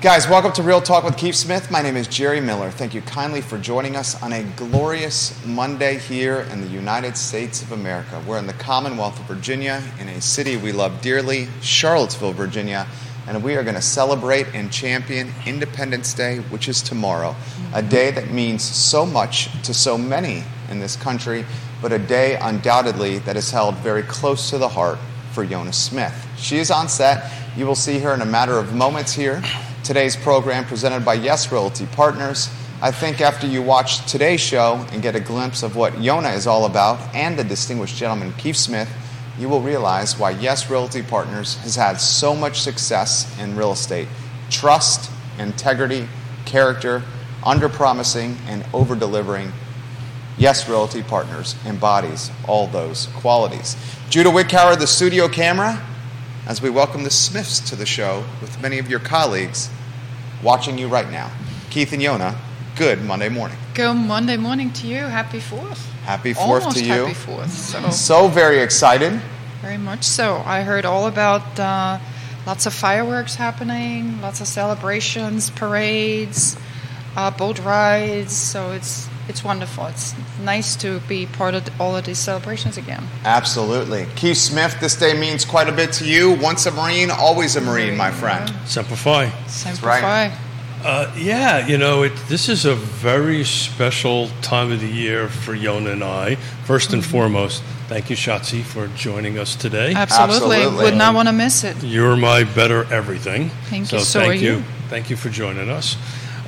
Guys, welcome to Real Talk with Keith Smith. My name is Jerry Miller. Thank you kindly for joining us on a glorious Monday here in the United States of America. We're in the Commonwealth of Virginia, in a city we love dearly, Charlottesville, Virginia, and we are going to celebrate and champion Independence Day, which is tomorrow. A mm-hmm. day that means so much to so many in this country, but a day undoubtedly that is held very close to the heart for Yonna Smith. She is on set. You will see her in a matter of moments here. Today's program presented by Yes Realty Partners. I think after you watch today's show and get a glimpse of what Yonna is all about and the distinguished gentleman Keith Smith, you will realize why Yes Realty Partners has had so much success in real estate. Trust, integrity, character, under promising, and over delivering. Yes Realty Partners embodies all those qualities. Judah Wickhauer, the studio camera, as we welcome the Smiths to the show with many of your colleagues watching you right now. Keith and Yonna, good Monday morning. Good Monday morning to you. Happy 4th. Happy 4th Almost to you. happy 4th. So, So very excited. very much so. I heard all about uh, lots of fireworks happening, lots of celebrations, parades, uh, boat rides. So it's it's wonderful. It's nice to be part of all of these celebrations again. Absolutely. Keith Smith, this day means quite a bit to you. Once a Marine, always a Marine, my friend. Semper Fi. Semper right. Fi. Uh, yeah, you know, it, this is a very special time of the year for Yonna and I. 1st and foremost, thank you, Shotzi, for joining us today. Absolutely. Absolutely. Would not want to miss it. You're my better everything. Thank so you. So thank are you. Thank you for joining us.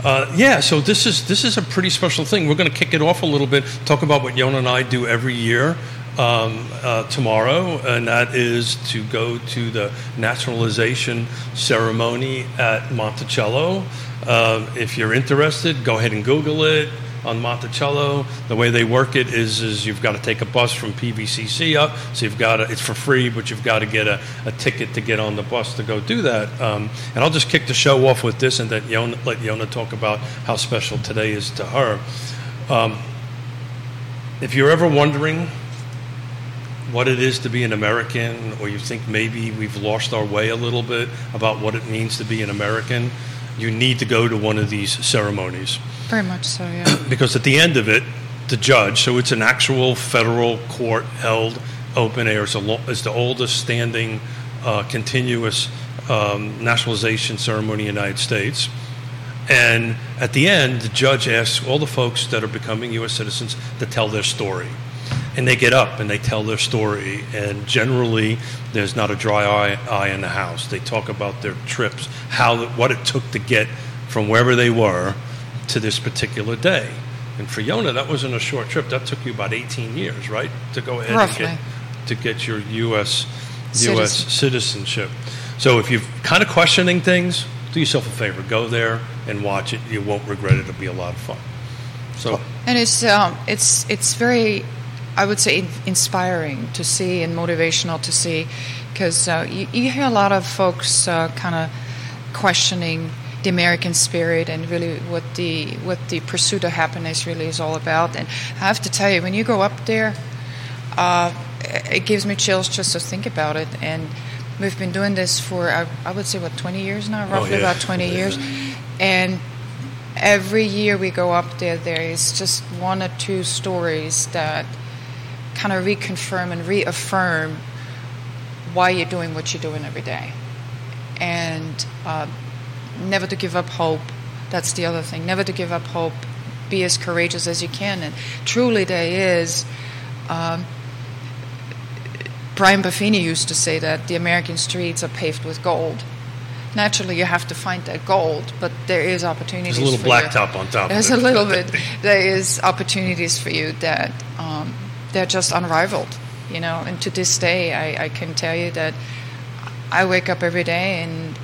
Uh, yeah, so this is this is a pretty special thing. We're going to kick it off a little bit, talk about what Yonna and I do every year um, uh, tomorrow, and that is to go to the naturalization ceremony at Monticello. Uh, if you're interested, go ahead and Google it on Monticello. The way they work it is, is you've got to take a bus from PVCC up, so you've got to, it's for free, but you've got to get a, a ticket to get on the bus to go do that. Um, and I'll just kick the show off with this and that Yonna, let Yonna talk about how special today is to her. Um, if you're ever wondering what it is to be an American, or you think maybe we've lost our way a little bit about what it means to be an American, you need to go to one of these ceremonies Very much so, yeah. because at the end of it, the judge, so it's an actual federal court held open air, it's, a lo- it's the oldest standing uh, continuous um, nationalization ceremony in the United States. And at the end, the judge asks all the folks that are becoming U.S. citizens to tell their story. And they get up and they tell their story. And generally, there's not a dry eye, eye in the house. They talk about their trips, how what it took to get from wherever they were to this particular day. And for Yonna, that wasn't a short trip. That took you about 18 years, right, to go ahead Roughly. and get to get your U.S. Citizen. U.S. citizenship. So if you're kind of questioning things, do yourself a favor. Go there and watch it. You won't regret it. It'll be a lot of fun. So And it's um, it's it's very, I would say, inspiring to see and motivational to see, because uh, you, you hear a lot of folks uh, kind of questioning the American spirit and really what the what the pursuit of happiness really is all about. And I have to tell you, when you go up there, uh, it gives me chills just to think about it. And we've been doing this for I, I would say what 20 years now, roughly yeah. about 20 years, and every year we go up there, there is just one or two stories that kind of reconfirm and reaffirm why you're doing what you're doing every day. And uh, never to give up hope. That's the other thing. Never to give up hope. Be as courageous as you can. And truly, there is. Um, Brian Buffini used to say that the American streets are paved with gold. Naturally, you have to find that gold, but there is opportunities. there's a little blacktop on top There's a little bit. There is opportunities for you that um, they're just unrivaled, you know. And to this day, I, I can tell you that I wake up every day and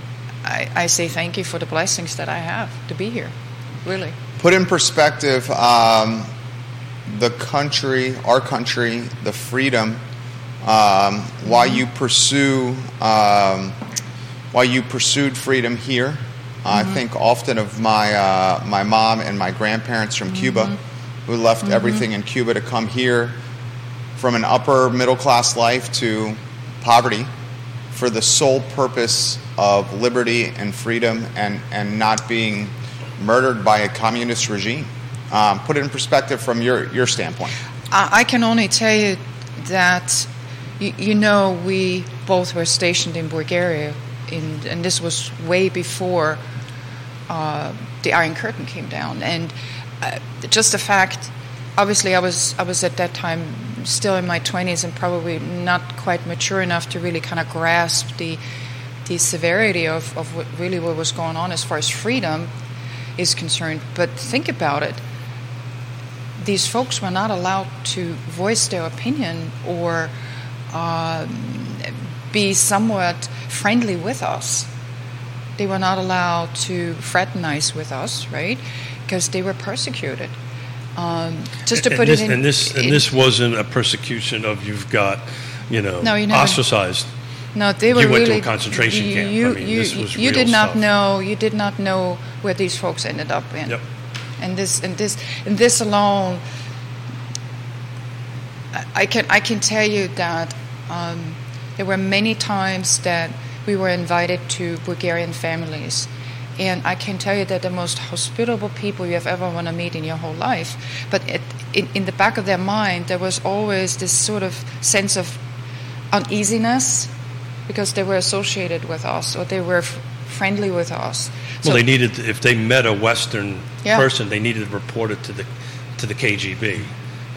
I, I say thank you for the blessings that I have to be here. Really. Put in perspective um, the country, our country, the freedom, um, why you pursue, um, why you pursued freedom here. I think often of my uh, my mom and my grandparents from Cuba, who left everything in Cuba to come here from an upper middle class life to poverty, for the sole purpose of liberty and freedom and, and not being murdered by a communist regime? Um, put it in perspective from your, your standpoint. I I can only tell you that, you, you know, we both were stationed in Bulgaria, in, and this was way before uh, the Iron Curtain came down. And uh, just the fact, obviously, I was I was at that time still in my 20s and probably not quite mature enough to really kind of grasp the the severity of, of what really what was going on as far as freedom is concerned. But think about it. These folks were not allowed to voice their opinion or um, be somewhat friendly with us. They were not allowed to fraternize with us, right? Because they were persecuted. Um, just to and put this, it in, and this and in- this wasn't a persecution of you've got, you know, No, you never- ostracized. No, they were You went to a concentration you, camp. I mean, you, this was you did not stuff. know. You did not know where these folks ended up in. Yep. And this and this and this alone, I- I can I can tell you that um, there were many times that we were invited to Bulgarian families. And I can tell you that the most hospitable people you have ever want to meet in your whole life. But it, in, in the back of their mind, there was always this sort of sense of uneasiness because they were associated with us or they were f- friendly with us. Well, they needed if they met a Western Yeah. person, they needed to report it to the to the KGB.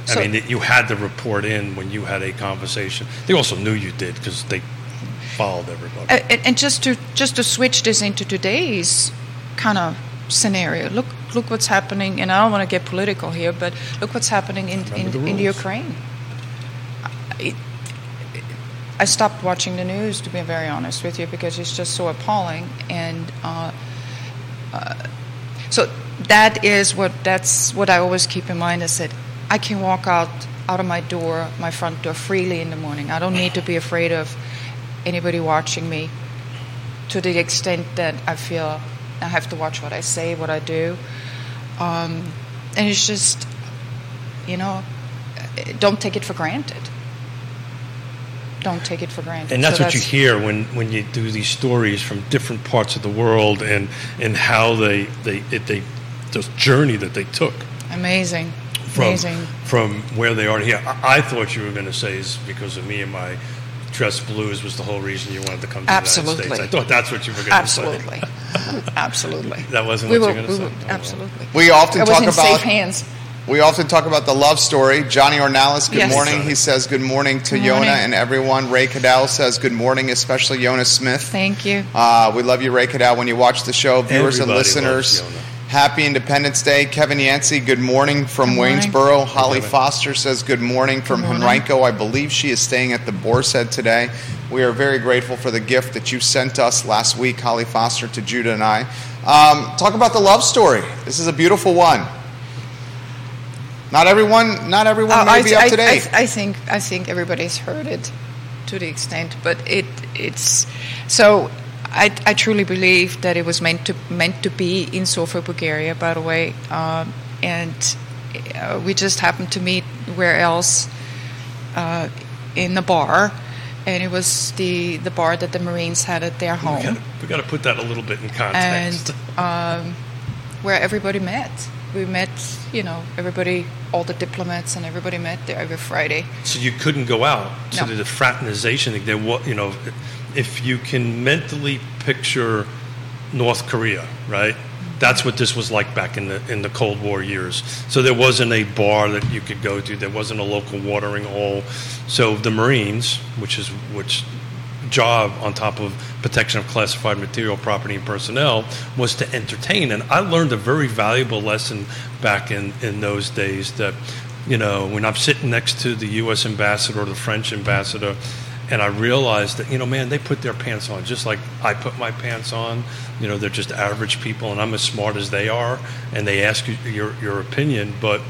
I So- mean, you had to report in when you had a conversation. They also knew you did because they followed everybody. And, and just to just to switch this into today's kind of scenario, look look what's happening. And I don't want to get political here, but look what's happening in Remember in, the in the. Ukraine. I, I stopped watching the news to be very honest with you because it's just so appalling and. Uh, uh, so that is what that's what I always keep in mind. I said I can walk out out of my door, my front door freely in the morning. I don't need to be afraid of anybody watching me to the extent that I feel I have to watch what I say, what I do. Um, and it's just, you know, don't take it for granted. Don't take it for granted. And that's So what you hear when, when you do these stories from different parts of the world and, and how they they it, they this journey that they took Amazing. from Amazing. from where they are here. I, I thought you were going to say is because of me and my dress blues was the whole reason you wanted to come to the United States. I thought that's what you were going to say. Absolutely. Absolutely. That wasn't we what were, you were gonna were- say? Oh, well. Absolutely. We often I was talk in about safe hands. we often talk about the love story. Johnny Ornalis, good Yes. morning. He says good morning to Good Yonna morning. and everyone. Ray Cadell says good morning, especially Yonna Smith. Thank you. Uh, we love you, Ray Cadell. When you watch the show, viewers and listeners, loves Yonna. Happy Independence Day. Kevin Yancey, good morning from Good morning. Waynesboro. Holly Foster says good morning from Good morning. Henrico. I believe she is staying at the Boar's Head today. We are very grateful for the gift that you sent us last week, Holly Foster, to Judah and I. Um, talk about the love story. This is a beautiful one. Not everyone, not everyone Uh, may I, be up I- to date. I, I think I think everybody's heard it to the extent, but it it's so. I, I truly believe that it was meant to meant to be in Sofia, Bulgaria. By the way, um, and uh, we just happened to meet where else uh, in the bar, and it was the the bar that the Marines had at their home. we got to put that a little bit in and context. um, where everybody met. We met, you know, everybody, all the diplomats, and everybody met there every Friday. so you couldn't go out. So No. the fraternization there was, you know, if you can mentally picture North Korea, right? That's what this was like back in the in the Cold War years. So there wasn't a bar that you could go to. There wasn't a local watering hole. So the Marines, which is which job on top of protection of classified material, property, and personnel was to entertain. And I learned a very valuable lesson back in, in those days that, you know, when I'm sitting next to the U.S. ambassador or the French ambassador, and I realized that, you know, man, they put their pants on just like I put my pants on. You know, they're just average people, and I'm as smart as they are, and they ask you your, your opinion. But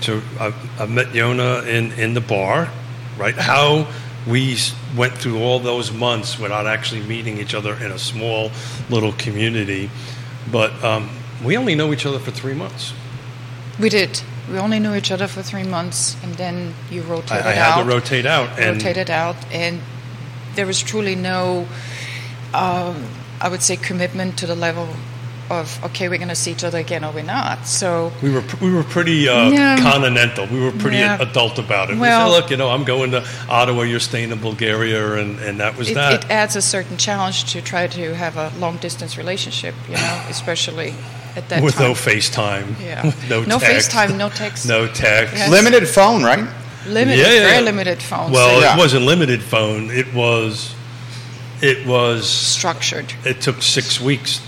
so I, I met Yonna in, in the bar, right? How we went through all those months without actually meeting each other in a small little community. But um, we only know each other for three months. We did. We only knew each other for three months, and then you I, out. I had to rotate out, and rotated out, and there was truly no, um, I would say, commitment to the level of okay, we're going to see each other again or we're not. So We were we were pretty uh, Yeah. continental. We were pretty Yeah. adult about it. Well- we said, look, you know, I'm going to Ottawa. You're staying in Bulgaria, and, and that was it, that. it adds a certain challenge to try to have a long distance relationship, you know, especially at that time. with time. no FaceTime. Yeah. No, No text. FaceTime, no text. No text. Yeah. Limited phone, right? limited, Yeah, yeah, very limited phone. Well, Yeah. it wasn't limited phone. It was. It was. structured. It took six weeks.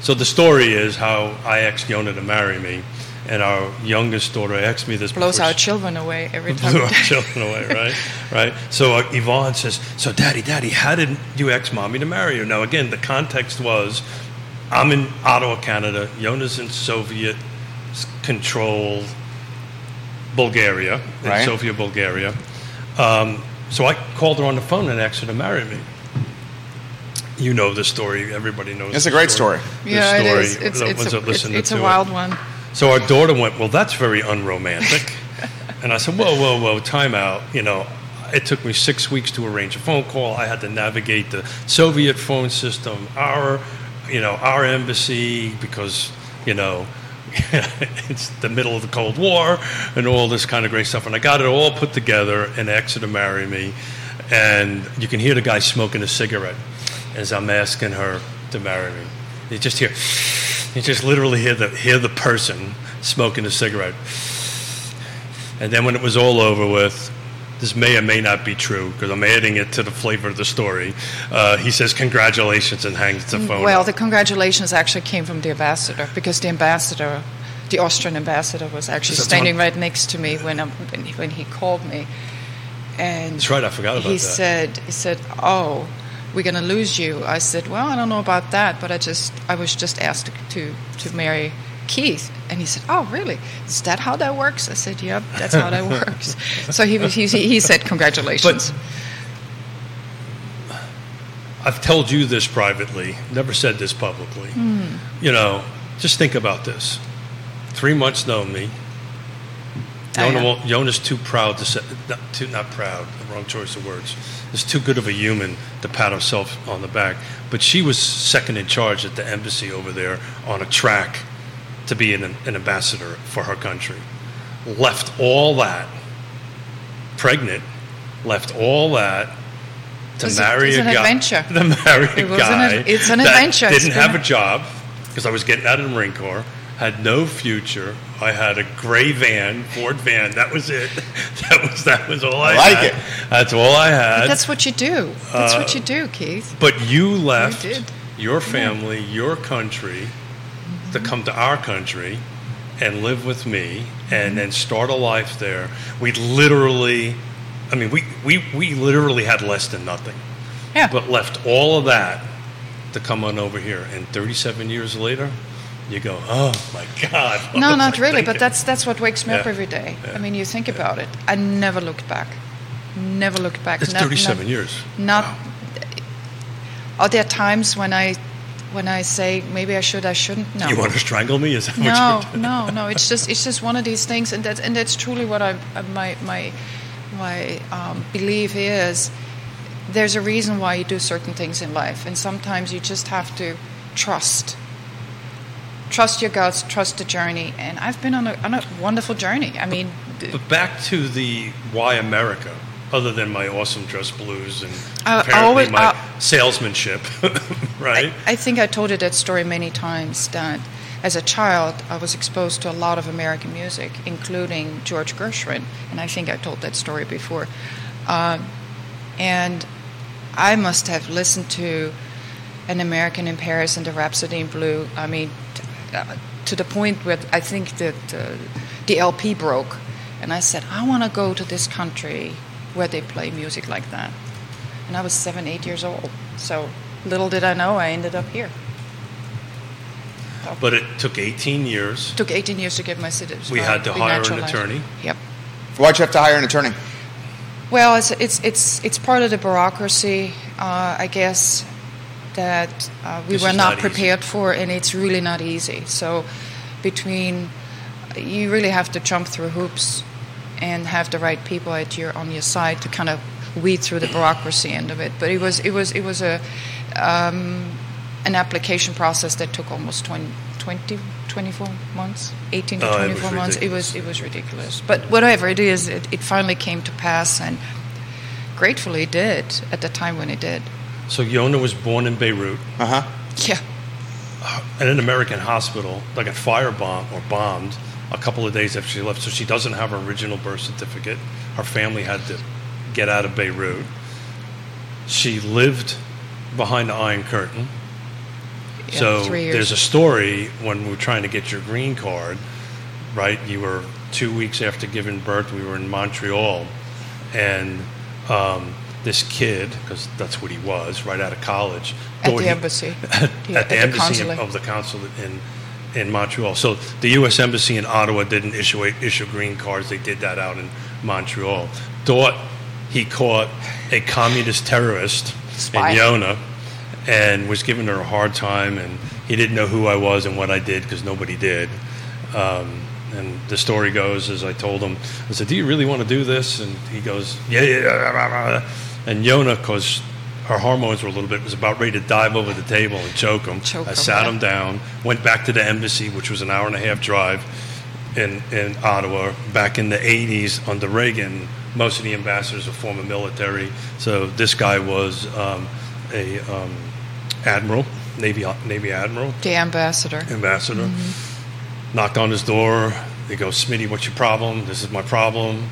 So the story is how I asked Yonna to marry me, and our youngest daughter asked me this. Blows our she- children away every time. blew our children away, right? Right. So uh, Yvonne says, "So, Daddy, Daddy, how did you ask Mommy to marry you?" Now, again, the context was, I'm in Ottawa, Canada. Yonna's in Soviet-controlled Bulgaria, in Right. Sofia, Bulgaria. Um, so I called her on the phone and asked her to marry me. You know the story. Everybody knows. It's the a great story. The yeah, it story. is. It's, it's, a, it's, it's to a it. wild one. So our daughter went, Well, that's very unromantic. and I said, Whoa, whoa, whoa, time out. You know, it took me six weeks to arrange a phone call. I had to navigate the Soviet phone system, our, you know, our embassy, because, you know, it's the middle of the Cold War and all this kind of great stuff. And I got it all put together and asked her to marry me. And you can hear the guy smoking a cigarette as I'm asking her to marry me. You just hear, you just literally hear the hear the person smoking a cigarette. And then when it was all over with, this may or may not be true because I'm adding it to the flavor of the story. Uh, he says congratulations and hangs the phone. Well, up. the congratulations actually came from the ambassador because the ambassador, the Austrian ambassador, was actually standing right next to me when, when, he, when he called me. And That's right, I forgot about he that. said, he said, "Oh, we're going to lose you." I said, "Well, I don't know about that, but I just, I was just asked to to marry." Keith, and he said, "Oh, really? Is that how that works?" I said, "Yep, that's how that works." So he was- he, he said, "Congratulations." I've told you this privately, never said this publicly. Hmm. You know, just think about this. Three months known me. I Yonna, know. won't- Yonna's too proud to say, not, too, not proud, wrong choice of words. It's too good of a human to pat herself on the back. But she was second in charge at the embassy over there on a track to be an, an ambassador for her country. Left all that, pregnant, left all that to It's a- marry it's a an guy. adventure. To marry a It was an guy. it's an adventure. Didn't have a job because I was getting out of the Marine Corps. Had no future. I had a gray van, Ford van. That was it. That was that was all I, I like had. it. That's all I had. That's what you do. That's Uh, what you do, Keith. But you left did. your family, your country, to come to our country and live with me and then start a life there. We literally, I mean, we, we, we literally had less than nothing, Yeah. but left all of that to come on over here. And 37 years later, you go, oh my God. no, not really. But that's that's what wakes me up every day. Yeah. I mean, you think about it. I never looked back. Never looked back. It's Not- 37 not- years. Not. Wow. Are there times when I, when I say maybe I should, I shouldn't? No. You want to strangle me? Is that no, what no, no. It's just it's just one of these things, and that's and that's truly what I uh, my my my um, belief is. There's a reason why you do certain things in life, and sometimes you just have to trust. Trust your guts, trust the journey, and I've been on a, on a wonderful journey. I mean, th- But back to the why America, other than my awesome dress blues and I apparently always- my I- salesmanship, right? I, I think I told you that story many times that as a child I was exposed to a lot of American music, including George Gershwin, and I think I told that story before. Um, and I must have listened to An American in Paris and the Rhapsody in Blue. I mean, uh, to the point where I think that uh, the LP broke, and I said, I want to go to this country where they play music like that. And I was seven, eight years old. So little did I know I ended up here. but it took 18 years. took 18 years to get my citizenship. We had to hire an attorney. Yep. Why'd you have to hire an attorney? Well, it's it's it's, it's part of the bureaucracy, uh, I guess, that uh, we This were not not prepared for, and it's really not easy. So, between you really have to jump through hoops and have the right people at your on your side to kind of weed through the bureaucracy end of it. But it was it was it was a um, an application process that took almost 20, 20 24 months, 18 to Oh, it was 24 months. It was it was ridiculous. But whatever it is, it, it finally came to pass, and gratefully it did at the time when it did. So Yonna was born in Beirut Uh huh. Yeah. in an American hospital, like a firebombed or bombed a couple of days after she left. So she doesn't have her original birth certificate. Her family had to get out of Beirut. She lived behind the Iron Curtain. Yeah, so there's a story when we were trying to get your green card, right? You were two weeks after giving birth. We were in Montreal, and um, this kid, because that's what he was, right out of college, At the he- embassy. at, Yeah, at the embassy of the consulate in in Montreal. So the U.S. embassy in Ottawa didn't issue issue green cards. They did that out in Montreal. Thought he caught a communist terrorist Spy. in Yonna and was giving her a hard time, and he didn't know who I was and what I did because nobody did. Um, and the story goes, as I told him, I said, "Do you really want to do this?" And he goes, "Yeah." yeah, yeah, yeah, yeah." And Yonna, because her hormones were a little bit, was about ready to dive over the table and choke him. Choke I him, sat yeah. him down, went back to the embassy, which was an hour and a half drive in in Ottawa. Back in the '80s, under Reagan, most of the ambassadors were former military. So this guy was um, a um, admiral, Navy Navy admiral The ambassador. ambassador. Knocked on his door. They go, Smitty, what's your problem? This is my problem.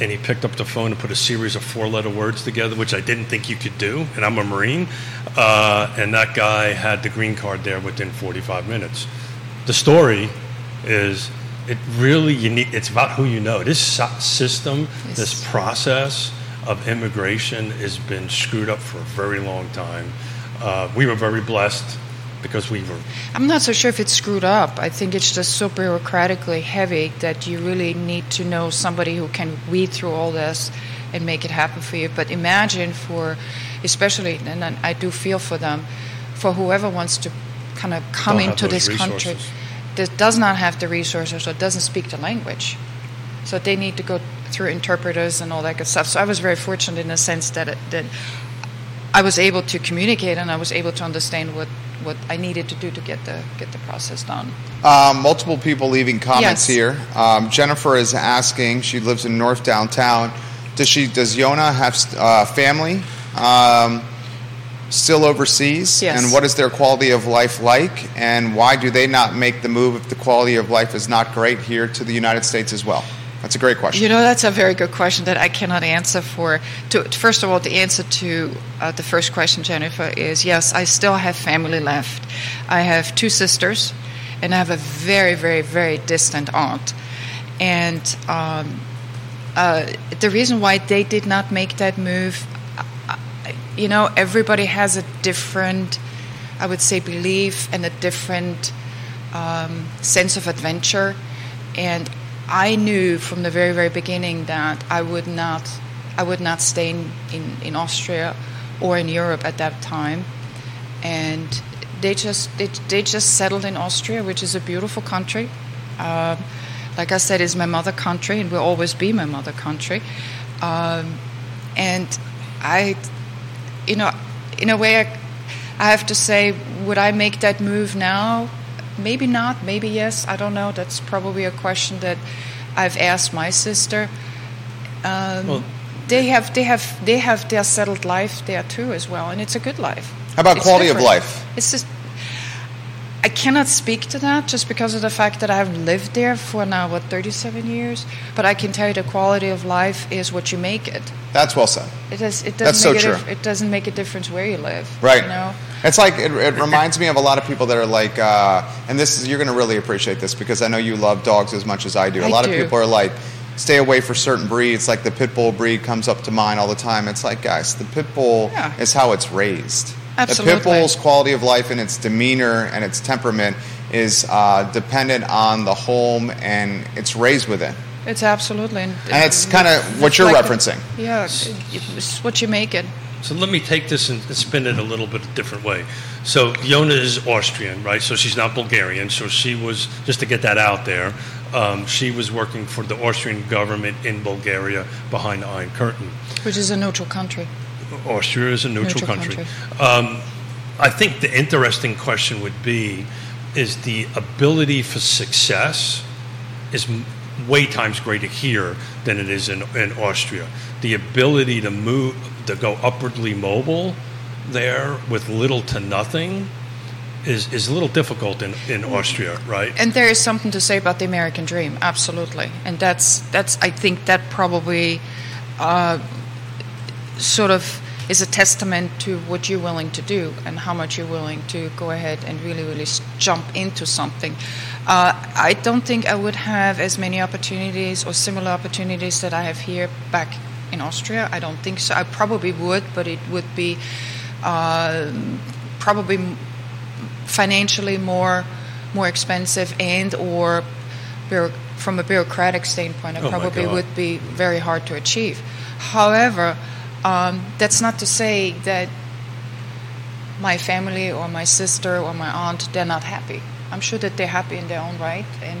And he picked up the phone and put a series of four letter words together, which I didn't think you could do. And I'm a Marine. Uh, and that guy had the green card there within 45 minutes. The story is it really you need it's about who you know this system Yes. this process of immigration has been screwed up for a very long time uh, we were very blessed because we were I'm not so sure if it's screwed up. I think it's just so bureaucratically heavy that you really need to know somebody who can weed through all this and make it happen for you. But imagine for, especially, and I do feel for them, for whoever wants to kind of come Don't into this country that does not have the resources or doesn't speak the language. So they need to go through interpreters and all that good stuff. So I was very fortunate in the sense that it, that I was able to communicate and I was able to understand what, what I needed to do to get the get the process done. Um, multiple people leaving comments Yes. here. Um, Jennifer is asking. She lives in North Downtown. Does she? Does Yonna have uh, family um, still overseas? Yes. And what is their quality of life like? And why do they not make the move if the quality of life is not great here to the United States as well? That's a great question. You know, that's a very good question that I cannot answer for. To, first of all, the answer to uh, the first question, Jennifer, is yes, I still have family left. I have two sisters, and I have a very, very, very distant aunt. And um, uh, the reason why they did not make that move, uh, you know, everybody has a different, I would say, belief and a different um, sense of adventure. And I knew from the very, very beginning that I would not, I would not stay in, in, in Austria or in Europe at that time. And they just, they, they just settled in Austria, which is a beautiful country. Uh, like I said, is my mother country and will always be my mother country. Um, and I, you know, in a way, I, I have to say, would I make that move now? Maybe not, maybe yes. I don't know. That's probably a question that I've asked my sister. Um, Well- they have, they have, they have their settled life there too as well, and it's a good life. How about It's quality of life? It's just I cannot speak to that just because of the fact that I've lived there for now what 37 years. But I can tell you the quality of life is what you make it. That's well said. It is. It does. It That's doesn't so make a true. It doesn't make a difference where you live. Right. You know. It's like it, it reminds me of a lot of people that are like, uh, and this is you're going to really appreciate this because I know you love dogs as much as I do. A I lot of people are like, stay away for certain breeds. Like the pit bull breed comes up to mind all the time. It's like, guys, the pit bull Yeah. is how it's raised. Absolutely. The pit bull's quality of life and its demeanor and its temperament is uh, dependent on the home and it's raised within. It's absolutely. And, And it's kinda what you're referencing. Yeah, it's what you make it. So let me take this and spin it a little bit a different way. So Yonna is Austrian, right? So she's not Bulgarian. So she was just to get that out there. Um, she was working for the Austrian government in Bulgaria behind the Iron Curtain. Which is a neutral country. Austria is a neutral, Neutral country. country. Um, I think the interesting question would be is the ability for success is way times greater here than it is in, in Austria. The ability to move, to go upwardly mobile there with little to nothing is, is a little difficult in, in Austria, right? And there is something to say about the American dream, absolutely. And that's that's I think that probably uh, sort of is a testament to what you're willing to do and how much you're willing to go ahead and really really jump into something. Uh, I don't think I would have as many opportunities or similar opportunities that I have here back in Austria. I don't think so. I probably would, but it would be uh, probably financially more more expensive and or from a bureaucratic standpoint, it Oh probably would be very hard to achieve. However, um, that's not to say that my family or my sister or my aunt they're not happy. I'm sure that they're happy in their own right, and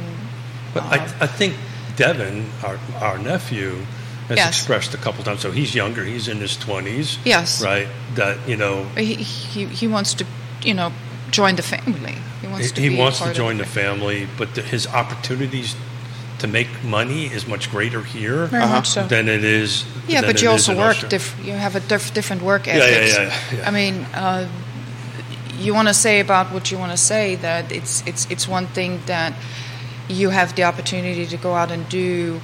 But uh, I, I think Devin, our, our nephew, has Yes. expressed a couple times. So he's younger; he's in his twenties. Yes. Right. That you know, he, he he wants to, you know, join the family. He wants to. he be wants to part of join the family, but the, his opportunities to make money is much greater here Very much so. than it is. Yeah, but you also work. Diff- you have a diff- different work yeah, ethics. yeah, yeah. I mean, uh, you want to say about what you want to say that it's it's it's one thing that you have the opportunity to go out and do,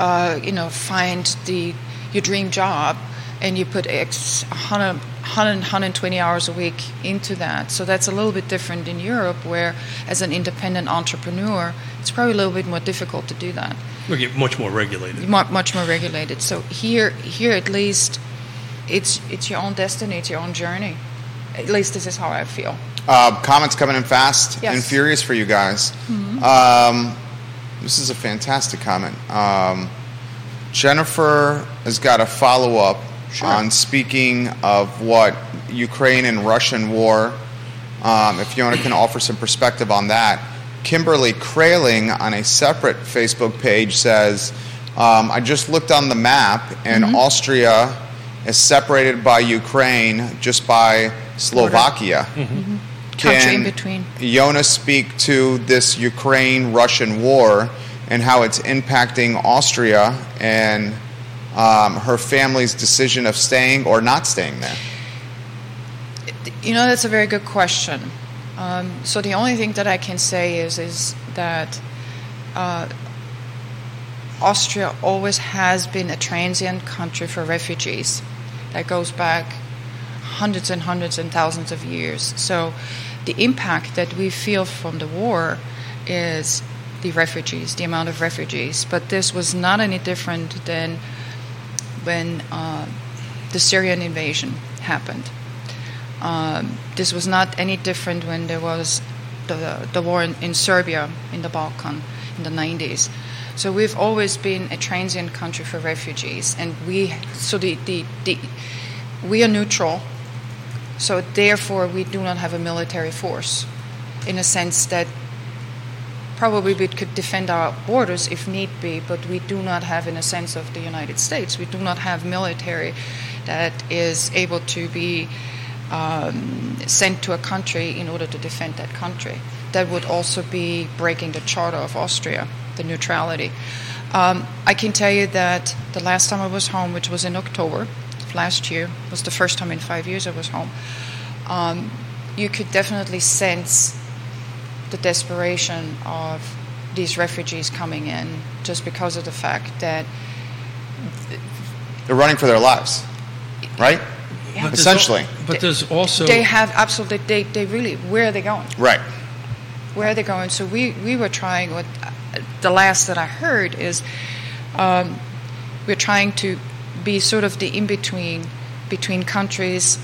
uh, you know, find the your dream job, and you put X 100, 100, 120 hours a week into that. So that's a little bit different in Europe, where as an independent entrepreneur, it's probably a little bit more difficult to do that We get much more regulated. mu- much more regulated. So here, here at least, it's it's your own destiny, it's your own journey. At least this is how I feel. Uh, comments coming in fast Yes. Mm-hmm. and furious for you guys. Um, this is a fantastic comment. Um, Jennifer has got a follow up on speaking of what Ukraine and Russian war. Um, if Yonna can offer some perspective on that. Kimberly Kraling on a separate Facebook page says, um, I just looked on the map and Austria is separated by Ukraine just by Slovakia. Country in between. Yonna speak to this Ukraine Russian war and how it's impacting Austria and um, her family's decision of staying or not staying there? You know, that's a very good question. Um, so the only thing that I can say is is that uh, Austria always has been a transient country for refugees. That goes back hundreds and hundreds and thousands of years. So the impact that we feel from the war is the refugees, the amount of refugees. But this was not any different than when uh, the Syrian invasion happened. Um, this was not any different when there was the, the war in, in Serbia, in the Balkan, in the 90s. So we've always been a transient country for refugees, and we so the, the, the we are neutral. So therefore, we do not have a military force, in a sense that probably we could defend our borders if need be, but we do not have, in a sense of the United States, we do not have military that is able to be um, sent to a country in order to defend that country. That would also be breaking the charter of Austria, the neutrality. Um, I can tell you that the last time I was home, which was in October of last year, was the first time in five years I was home. Um, you could definitely sense the desperation of these refugees coming in just because of the fact that They're running for their lives, right? Yeah. But there's Essentially. al- but there's also they have absolutely they, they really where are they going Right. where are they going so we we were trying what the last that i heard is um, we're trying to be sort of the in between between countries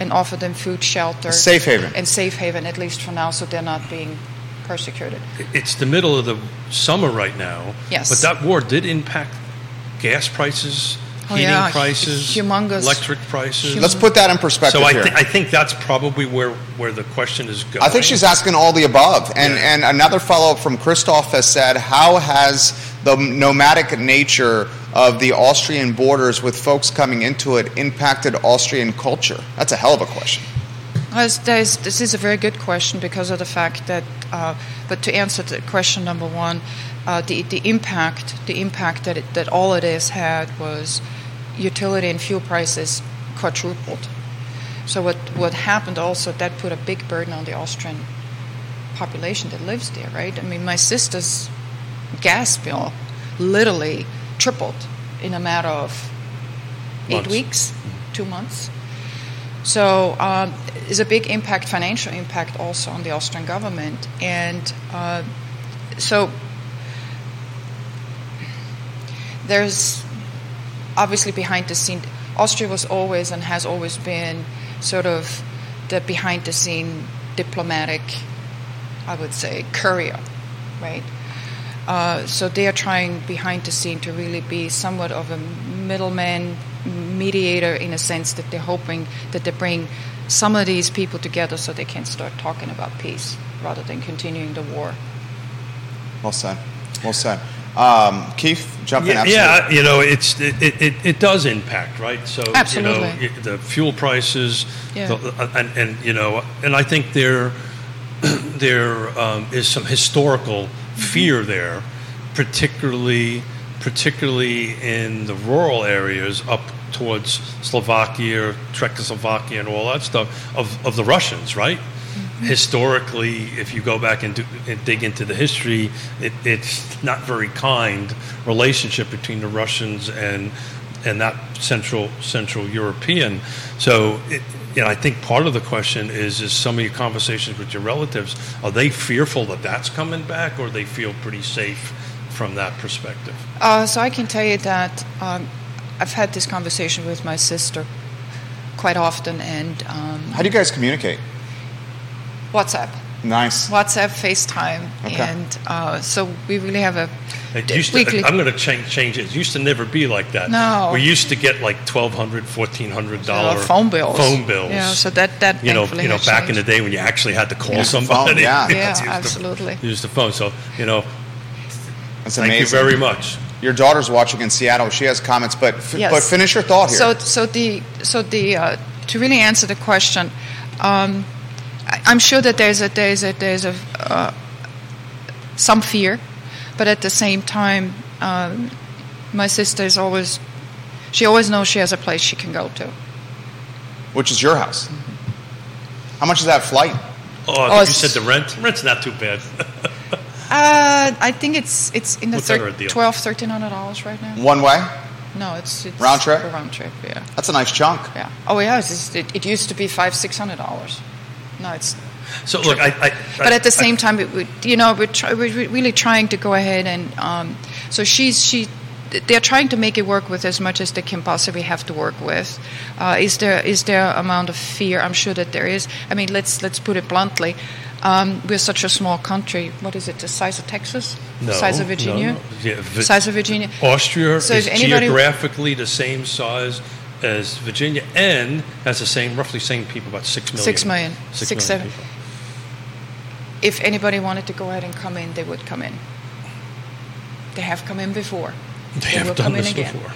and offer them food shelter safe haven. and safe haven at least for now so they're not being persecuted it's the middle of the summer right now. Yes. But that war did impact gas prices Oh, heating yeah, prices, humongous. electric prices. Hum- Let's put that in perspective so I, here. I think that's probably where, where the question is going. I think she's asking all the above. And, Yeah. and another follow up from Christoph has said, How has the nomadic nature of the Austrian borders with folks coming into it impacted Austrian culture? That's a hell of a question. This is a very good question because of the fact that, uh, but to answer the question number one, uh, the, the impact, the impact that, it, that all of this had was utility and fuel prices quadrupled. So what, what happened also, that put a big burden on the Austrian population that lives there, right? I mean, my sister's gas bill literally tripled in a matter of eight Months. weeks, two months. So um, it's a big impact, financial impact also on the Austrian government, and uh, so there's obviously behind the scene. Austria was always and has always been sort of the behind the scene diplomatic, I would say, courier, right? Uh, so they are trying behind the scene to really be somewhat of a middleman, mediator in a sense that they're hoping that they bring some of these people together so they can start talking about peace rather than continuing the war. Well said. Well said. Um, Keith, jump in. Yeah, Absolutely. yeah, you know, it's it, it, it- it does impact, right? So you know, Absolutely. the fuel prices, Yeah. the, uh, and, and you know, and I think there there um, is some historical fear there, particularly particularly in the rural areas up towards Slovakia, Czechoslovakia, and all that stuff of, of the Russians, right? Mm-hmm. Historically, if you go back and, do, and dig into the history, it, it's not very kind relationship between the Russians and and that central Central European. So, it, you know, I think part of the question is is some of your conversations with your relatives are they fearful that that's coming back, or they feel pretty safe from that perspective? Uh, so I can tell you that um, I've had this conversation with my sister quite often, and um, How do you guys communicate? WhatsApp, Nice. WhatsApp, FaceTime, Okay. and uh, so we really have a It used to, weekly. I'm going to change, change it. It used to never be like that. No. We used to get like $1,200, $1,400 uh, phone bills. Phone bills. Yeah, so that that you know, you know, has back in the day when you actually had to call Use the somebody. phone, yeah. Yeah, Use the- absolutely. Use the phone. So, you know, That's thank amazing. you very much. Your daughter's watching in Seattle. She has comments, but f- Yes. but finish your thought here. So, so the so the uh, to really answer the question, um, I, I'm sure that there's a there's a there's a uh, some fear, but at the same time, um, my sister is always she always knows she has a place she can go to. Which is your house? How much is that flight? Oh, Oh, you said the rent? Rent's not too bad. Uh, I think it's it's in the What's that thir- twelve thirteen hundred dollars right now. One way? No, it's, it's Round trip? a round trip. Yeah, That's a nice chunk. yeah. Oh yeah, it's, it, it used to be five six hundred dollars. No, it's So, look, I. I but at the same time, it would, you know, we're, try, we're really trying to go ahead and um, so she's she. They're trying to make it work with as much as they can possibly have to work with. Uh, is there is there amount of fear? I'm sure that there is. I mean, let's let's put it bluntly. Um, we're such a small country. What is it? The size of Texas? no, the size of Virginia? no. Yeah, Vi- Size of Virginia? Austria So is anybody- geographically the same size as Virginia and has the same, roughly same people, about six million. Six million. Six Six, million seven. people. If anybody wanted to go ahead and come in, they would come in. They have come in before. They have done come in this again. before.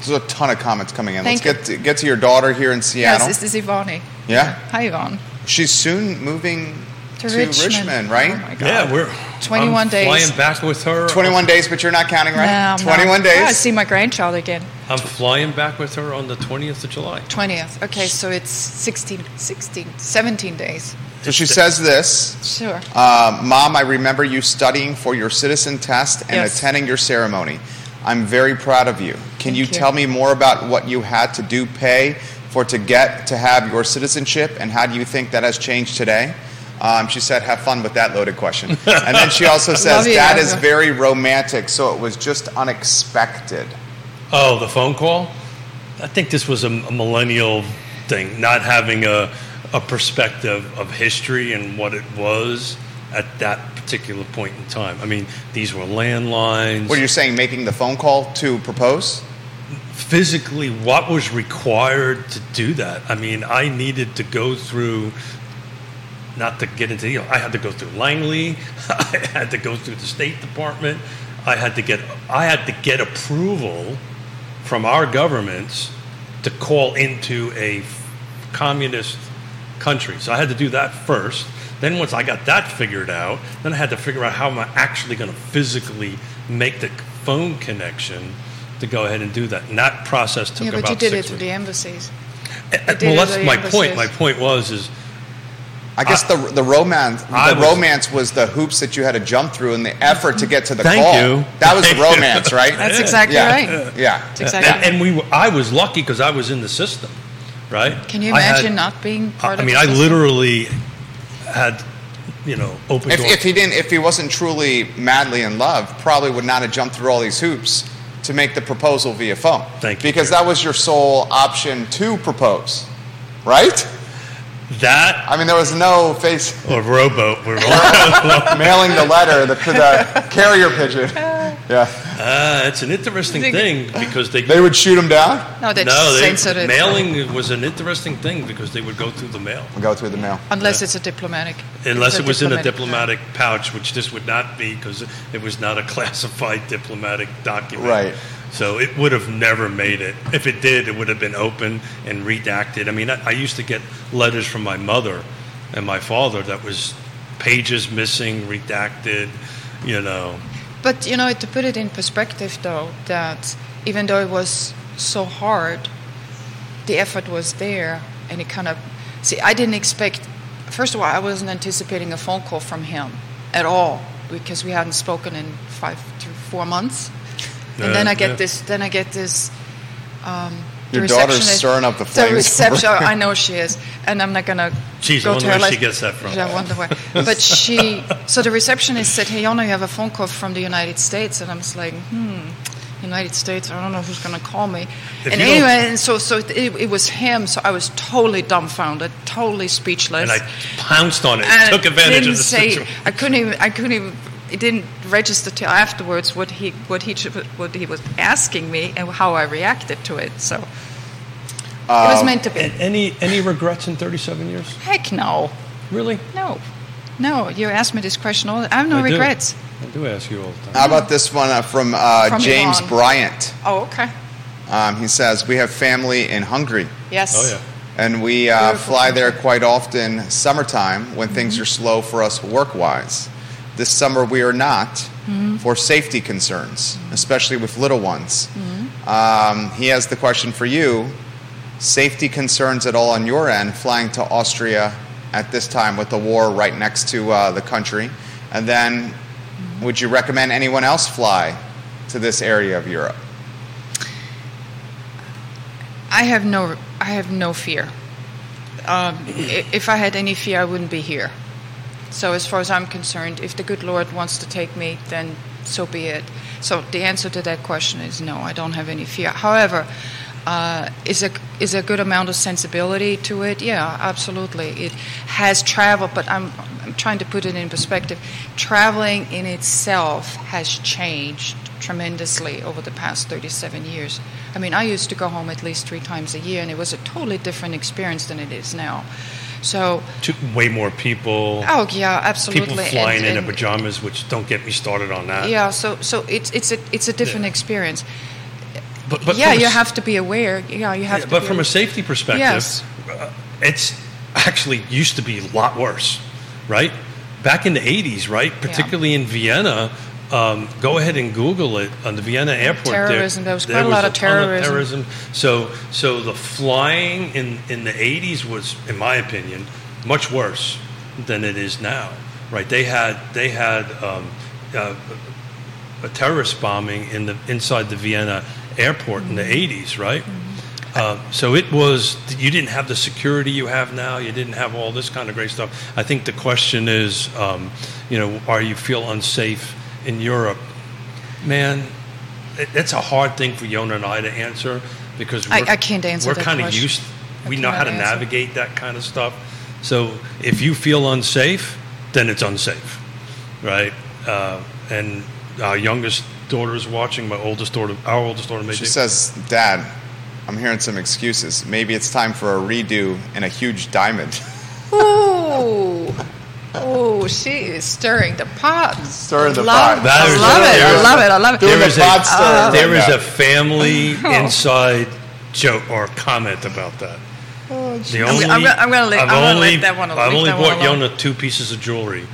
There's a ton of comments coming in. Thank Let's get to, get to your daughter here in Seattle. Yes, this is Ivani. yeah, Hi, Yvonne. she's soon moving To, to, Richmond. right? Oh my God. Yeah, we're 21 I'm days. Flying back with her. 21 days, but you're not counting, right? No, I'm 21 not. days. Oh, I see my grandchild again. I'm flying back with her on the 20th of July. 20th. Okay, so it's 16, 16, 17 days. So she says this Sure. uh, Mom, I remember you studying for your citizen test and Yes. attending your ceremony. I'm very proud of you. Can Thank you, you. tell me more about what you had to do pay for to get to have your citizenship and how do you think that has changed today? Um, she said, "Have fun with that loaded question." and then she also says, Love you, "That is Ezra. very romantic." So it was just unexpected. Oh, the phone call? I think this was a, a millennial thing, not having a, a perspective of history and what it was at that particular point in time. I mean, these were landlines. What are you saying? Making the phone call to propose? physically what was required to do that. I mean, I needed to go through. Not to get into, you know, I had to go through Langley. I had to go through the State Department. I had to get, I had to get approval from our governments to call into a communist country. So I had to do that first. Then once I got that figured out, then I had to figure out how am I actually going to physically make the phone connection to go ahead and do that. And that process took yeah, about but you did it through weeks. the embassies. Well, that's my point. My point was is I guess the the romance I the was- romance was the hoops that you had to jump through and the effort to get to the Thank call. you. That was the Thank you. romance, right? That's exactly yeah. right. Yeah. That's exactly and, and we I was lucky because I was in the system, right? Can you I had- imagine not being part I of I mean, the I system? literally had, you know, open If, doors. if he didn't, if he wasn't truly madly in love, probably would not have jumped through all these hoops to make the proposal via phone. Thank you, Because Jerry. that was your sole option to propose, right? That I mean, there was no face or rowboat were mailing the letter the, to the carrier pigeon. Yeah, Uh, it's an interesting thing because they they would shoot him down. No, that's no they, censored. mailing was an interesting thing because they would go through the mail Go through the mail. Unless it's a diplomatic. unless it was in a diplomatic- diplomatic pouch, which this would not be because it was not a classified diplomatic document. Right. So it would have never made it. If it did, it would have been open and redacted. I mean, I, I used to get letters from my mother and my father that was pages missing, redacted. You know, But you know, to put it in perspective, though, that even though it was so hard, the effort was there, and it kind of see. I didn't expect. First of all, I wasn't anticipating a phone call from him at all because we hadn't spoken in five to four months. And then I get yeah. this. Then I get this. Um, the Your daughter's receptionist- stirring up the flames. The flames. reception. I know she is, and I'm not gonna. Geez, I go wonder to her where she gets that from. I wonder where. But she. So the receptionist said, "Hey, Yonna, you have a phone call from the United States," and I was like, "Hmm." United States. I don't know who's going to call me. If and anyway, and so so it, it was him. So I was totally dumbfounded, totally speechless. and I pounced on it, And took advantage didn't of the say, situation. I couldn't even. I couldn't even. It didn't register till afterwards what he what he what he was asking me and how I reacted to it. So it was meant to be. Any any regrets in 37 years? Heck no, Really? no, no. You asked me this question all. I have no I do. regrets. I do ask you all the time. How about this one uh, from, uh, From James Iran. Bryant? Oh, okay. Um, he says, We have family in Hungary, Yes. Oh yeah. and we uh, fly there quite often summertime when things Mm-hmm. are slow for us work wise. This summer we are not Mm-hmm. for safety concerns, especially with little ones. Um, he has the question for you safety concerns at all on your end flying to Austria at this time with the war right next to uh, the country? And then would you recommend anyone else fly to this area of Europe? I have no. I have no fear. Um, if I had any fear, I wouldn't be here. So as far as I'm concerned, if the good Lord wants to take me, then so be it. So the answer to that question is no. I don't have any fear. However, uh, is a is a good amount of sensibility to it? Yeah, absolutely. It has traveled, but I'm I'm trying to put it in perspective. Traveling in itself has changed tremendously over the past 37 years. I mean, I used to go home at least three times a year, and it was a totally different experience than it is now. So, Two, way more people. oh yeah, absolutely. People And- flying in and- pajamas, which don't get me started on that. yeah, so so it's it's a it's a different Yeah. experience. but, but yeah, from a you have to be aware. Yeah, you have yeah, to. but from a safety perspective, Yes. uh, it's actually used to be a lot worse, right? Back in the 80s, right? Particularly in Vienna. Um, go ahead and Google it on the Vienna airport. there- Terrorism, there was quite a lot of ton terrorism. So, so the flying in, in the 80s was, in my opinion, much worse than it is now, right? They had they had um, uh, a terrorist bombing in the inside the Vienna airport in the 80s, right? Uh, so it was you didn't have the security you have now. You didn't have all this kind of great stuff. I think the question is, um, you know, are you feel unsafe in Europe? Man, it, it's a hard thing for Yonna and I to answer because I- we're, I can't answer We're kind of used. We know how to answer. navigate that kind of stuff. So if you feel unsafe, then it's unsafe, right? Uh, and our youngest daughter is watching. My oldest daughter, our oldest daughter, maybe. She says, Dad, I'm hearing some excuses. Maybe it's time for a redo and a huge diamond. Ooh. Oh, she is stirring the pot. Stirring the love, pot. I is- love it. I love it. I love it. Doing There the is a- pot stirring uh-huh. right There is a family Oh. inside joke or comment about that. Oh, the I'm- I'm gonna- I'm gonna leave- I've I'm gonna only, leave that one- alone. I've only bought alone. Yonna two pieces of jewelry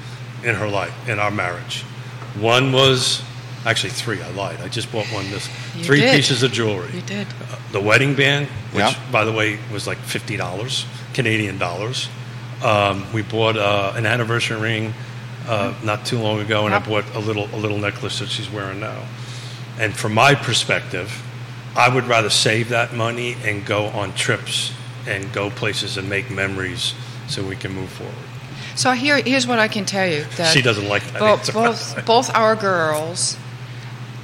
in her life, in our marriage. One was, actually three, I lied. I just bought one this. You three did. pieces of jewelry. You did. The wedding band, which, Yeah. by the way, was like $50 Canadian dollars. Um, we bought uh, an anniversary ring uh, not too long ago, and I bought a little a little necklace that she's wearing now. And from my perspective, I would rather save that money and go on trips and go places and make memories so we can move forward. So here, here's what I can tell you. That She doesn't like that Both, both, both our girls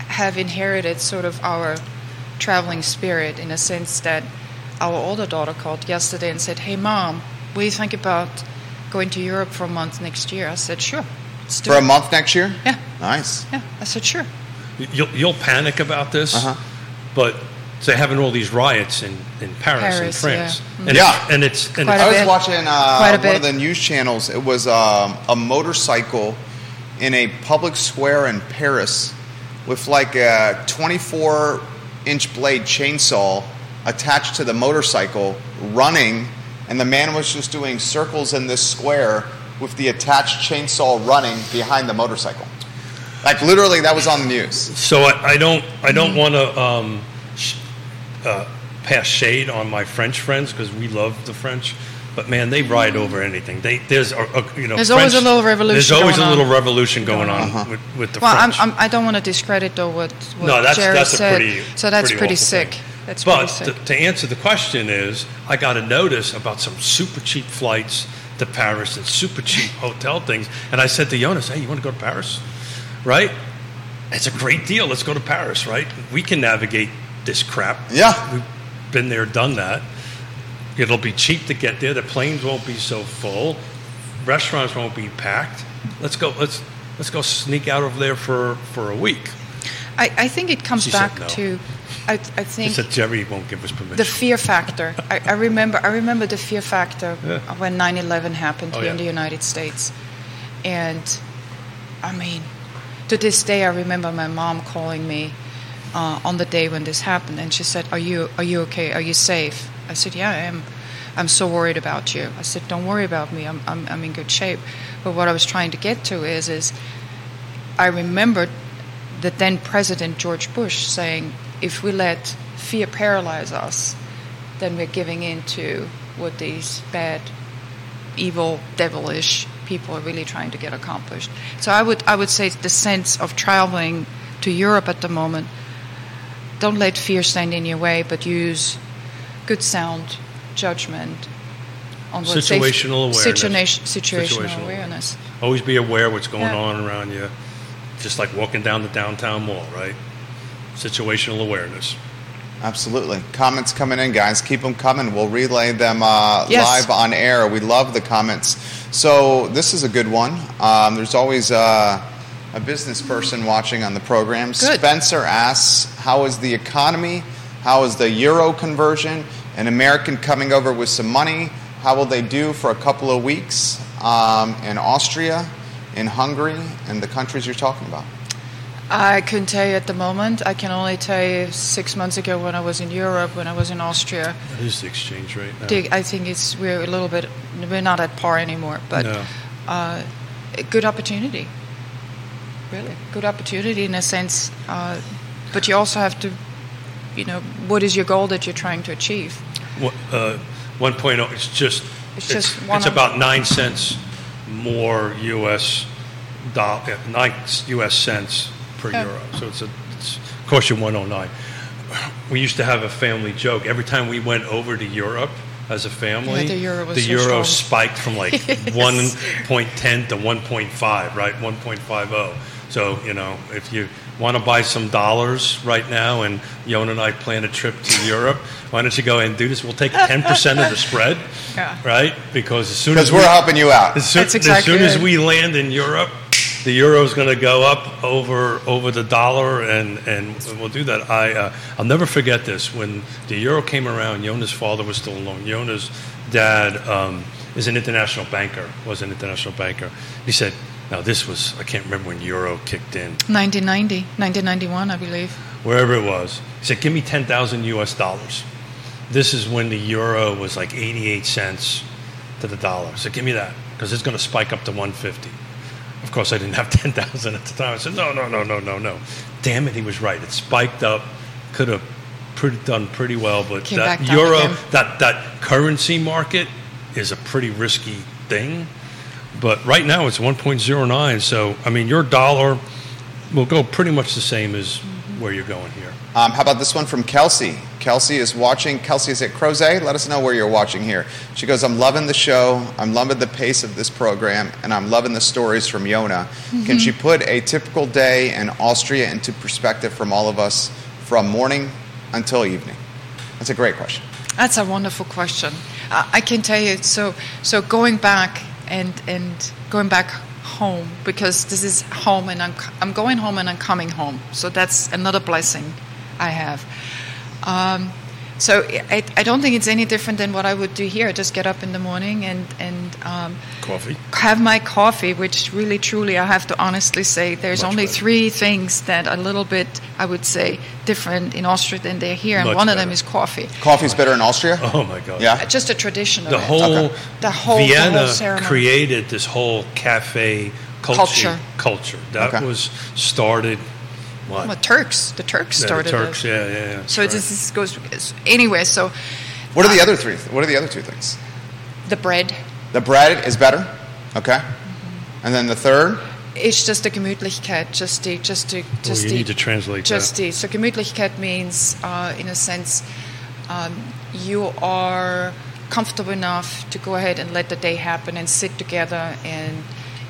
have inherited sort of our traveling spirit in a sense that our older daughter called yesterday and said, "Hey, mom, what do you think about going to Europe for a month next year?" I said, "Sure, let's do For a month next year? Yeah, Nice. yeah. I said, "Sure." You'll, you'll panic about this, Uh-huh. but they're having all these riots in, in Paris, and France. yeah. And Yeah. It's, and it's, and Quite it's a I was bit. watching uh, Quite a one of the news channels. It was um, a motorcycle in a public square in Paris with like a 24 inch blade chainsaw attached to the motorcycle running, and the man was just doing circles in this square with the attached chainsaw running behind the motorcycle. Like literally, that was on the news. So I, I don't I don't want to um, sh- uh, pass shade on my French friends because we love the French, but man, they ride over anything. They there's a, a you know There's always a little revolution There's always going a on. little revolution going on Uh-huh. with, with the Well, I'm, French. I'm, I don't want to discredit though what, what no, that's Jared that's a said. pretty so that's pretty, pretty sick. thing. That's but pretty sick. To, to answer the question is, I got a notice about some super cheap flights to Paris and super cheap hotel things, and I said to Jonas, "Hey, you want to go to Paris? Right? It's a great deal. Let's go to Paris. Right? We can navigate this crap. Yeah. We've been there, done that. It'll be cheap to get there. The planes won't be so full. Restaurants won't be packed. Let's go. Let's let's go sneak out over there for for a week." I, I think it comes She back no. to, I, I think said Jerry won't give us permission. the fear factor. I, I remember I remember the fear factor Yeah. when 9/11 happened Oh, here in the United States, and I mean, to this day I remember my mom calling me uh, on the day when this happened, and she said, "Are you are you okay? Are you safe?" I said, "Yeah, I am. I'm so worried about you." I said, "Don't worry about me. I'm I'm, I'm in good shape." But what I was trying to get to is is I remembered the then President George Bush saying, if we let fear paralyze us, then we're giving in to what these bad, evil, devilish people are really trying to get accomplished. So I would, I would say the sense of traveling to Europe at the moment, don't let fear stand in your way, but use good sound judgment on what safe- Situational awareness. Situation, situational, Situational awareness. Always be aware what's going Yeah. on around you. Just like walking down the downtown mall, right? Situational awareness. Absolutely. Comments coming in, guys. Keep them coming. We'll relay them uh, Yes. live on air. We love the comments. So, this is a good one. Um, there's always uh, a business person watching on the program. Good. Spencer asks How is the economy? How is the euro conversion? An American coming over with some money. How will they do for a couple of weeks um, in Austria, in Hungary, and the countries you're talking about? I couldn't tell you at the moment. I can only tell you six months ago when I was in Europe, when I was in Austria. What is the exchange rate now? I think it's we're a little bit we're not at par anymore, but No. uh, a good opportunity. Really, good opportunity in a sense. Uh, but you also have to, you know, what is your goal that you're trying to achieve? What, uh, 1.0, it's just, It's it's, just one it's about nine cents more U.S. dollar, nine U.S. cents per Yeah. euro. So it's a, it's cost you 109. We used to have a family joke. Every time we went over to Europe as a family, Yeah, the euro was the so euro strong. spiked from like 1.10 to 1.5, right? 1.50. So, you know, if you want to buy some dollars right now and Yon and I plan a trip to Europe, why don't you go and do this? We'll take 10% of the spread, Yeah. right? Because as soon as Because we, we're helping you out. as soon, That's exactly as, soon as right. we land in Europe, the euro is going to go up over over the dollar, and, and we'll do that. I uh, I'll never forget this. When the euro came around, Yonna's father was still alone. Yonna's dad um, is an international banker. Was an international banker. He said, "Now this was I can't remember when euro kicked in. 1990, 1991, I believe. Wherever it was." He said, "Give me ten thousand U.S. dollars." This is when the euro was like eighty-eight cents to the dollar. So give me that because it's going to spike up to one fifty. Of course, I didn't have 10,000 at the time. I said, no, no, no, no, no, no. Damn it, he was right. It spiked up. Could have pretty, done pretty well, but Came that euro, that, that currency market is a pretty risky thing. But right now it's 1.09. So, I mean, your dollar will go pretty much the same as where you're going here. Um, how about this one from Kelsey? Kelsey is watching. Kelsey is at Crozet. Let us know where you're watching here. She goes, I'm loving the show. I'm loving the pace of this program, and I'm loving the stories from Yonna. Can mm-hmm. she put a typical day in Austria into perspective from all of us from morning until evening? That's a great question. That's a wonderful question. I can tell you. So, so going back and and going back home because this is home, and I'm I'm going home and I'm coming home. So that's another blessing I have. Um, so I, I don't think it's any different than what I would do here. Just get up in the morning and and um, Coffee. have my coffee, which really truly I have to honestly say there's Much only better. three things that are a little bit I would say different in Austria than they're here, and Much one of them is coffee. Coffee's better in Austria? Oh, my God. Yeah. Just a tradition of the it. whole, Okay. The whole- the Vienna whole created this whole cafe culture. Culture. culture. That Okay. was started. What? Well, Turks. The Turks Yeah, started the Turks. it. Yeah, yeah, yeah. So that's this is, goes anyway. So What are the other three? What are the other two things? the bread. The bread is better. Okay. And then the third? It's just the Gemütlichkeit, just the, just the, just Well, you the, need to translate just that. the. So Gemütlichkeit means, uh, in a sense, um, you are comfortable enough to go ahead and let the day happen and sit together and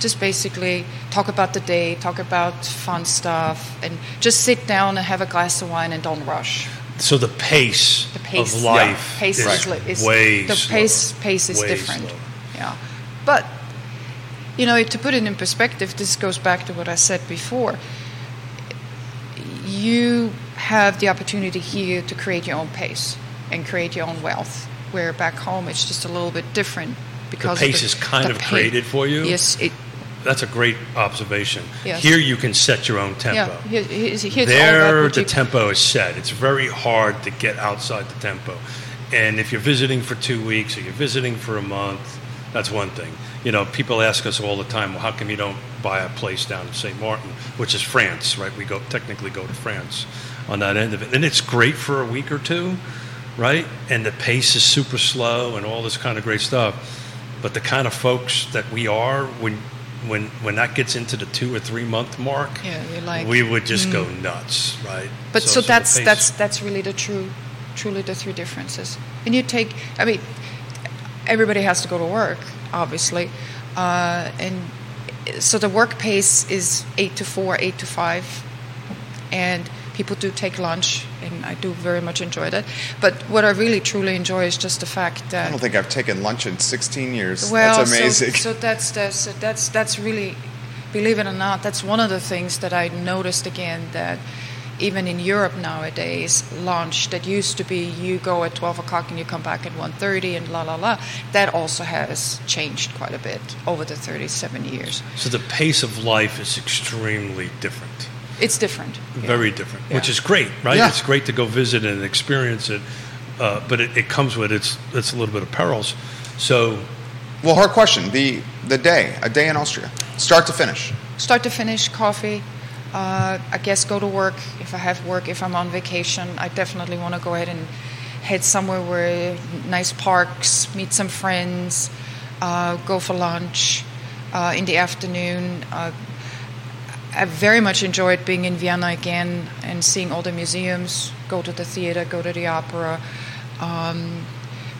just basically talk about the day, talk about fun stuff, and just sit down and have a glass of wine and don't rush. So the pace, The pace, of life pace is, is, li- is way the slower. pace pace is Way different. slower. Yeah, but you know to put it in perspective, this goes back to what I said before. You have the opportunity here to create your own pace and create your own wealth. Where back home it's just a little bit different because the pace is kind of pa- created for you? Yes, it. That's a great observation. Yes. Here you can set your own tempo. Yeah, here, here's, here's there the tempo is set. It's very hard to get outside the tempo. And if you're visiting for two weeks or you're visiting for a month that's one thing. You know people ask us all the time well how come you don't buy a place down in st martin which is france right? We go technically go to france on that end of it. And it's great for a week or two right? And the pace is super slow and all this kind of great stuff. But the kind of folks that we are when when when that gets into the two or three month mark Yeah, you're like, we would just go nuts, right? But so, the that's that's that's really the true, truly the three differences. And you take, I mean, everybody has to go to work, obviously, uh, and so the work pace is eight to four, eight to five, and people do take lunch, and I do very much enjoy that. But what I really truly enjoy is just the fact that I don't think I've taken lunch in 16 years. well, That's so- amazing. So, that's that's that's that's really, believe it or not, that's one of the things that I noticed again that even in Europe nowadays, lunch that used to be you go at twelve o'clock and you come back at 1.30 and la la la, that also has changed quite a bit over the thirty-seven years. So the pace of life is extremely different, It's different. yeah. very different, which is great, right? Yeah. It's great to go visit and experience it, uh, but it, it comes with its it's a little bit of perils. So well, her question: the the day, a day in Austria, start to finish. start to finish coffee uh, i guess go to work if i have work if i'm on vacation i definitely want to go ahead and head somewhere where nice parks meet some friends uh, go for lunch uh, in the afternoon uh, I very much enjoyed being in Vienna again and seeing all the museums, go to the theater, go to the opera, um,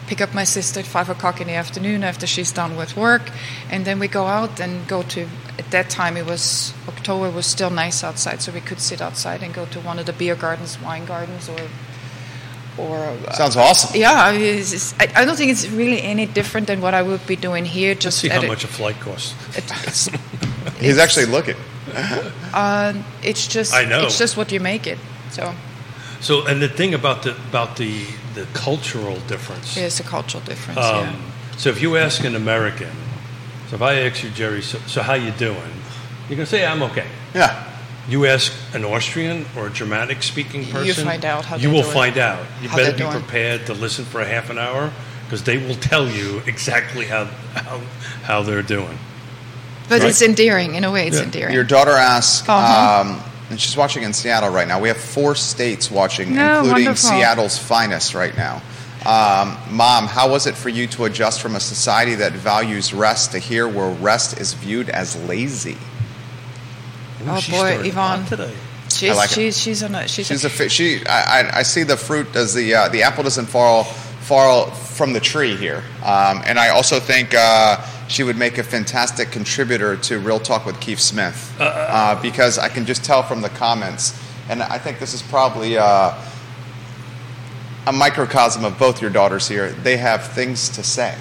pick up my sister at five o'clock in the afternoon after she's done with work, and then we go out and go to. At that time, it was October was still nice outside, so we could sit outside and go to one of the beer gardens, wine gardens, or or uh, Sounds awesome. yeah. I, mean, it's just- I, I don't think it's really any different than what I would be doing here. let's Just see how a- much a flight costs. it- it's, He's actually looking. Uh, it's just I know. it's just what you make it. So So, and the thing about the about the the cultural difference. there's a cultural difference. Um, yeah. So if you ask an American, so if I ask you, Jerry, so, so how you doing? You're gonna say I'm okay. Yeah. You ask an Austrian or a Germanic speaking person, You person, find out how you they're will doing. find out. You How better be doing. prepared to listen for a half an hour because they will tell you exactly how how, how they're doing. But right. it's endearing in a way. It's Yeah. endearing. Your daughter asked, Uh-huh. um, and she's watching in Seattle right now. We have four states watching, No, including wonderful. Seattle's finest right now. Um, Mom, how was it for you to adjust from a society that values rest to here where rest is viewed as lazy? Ooh, Oh, boy, Yvonne. today. she's like she's she's on a she's, She's a, a fi- she. I, I, I see the fruit does the uh, the apple doesn't fall fall from the tree here, um, and I also think uh, she would make a fantastic contributor to Real Talk with Keith Smith uh, because I can just tell from the comments, and I think this is probably. Uh, a microcosm of both your daughters here. They have things to say.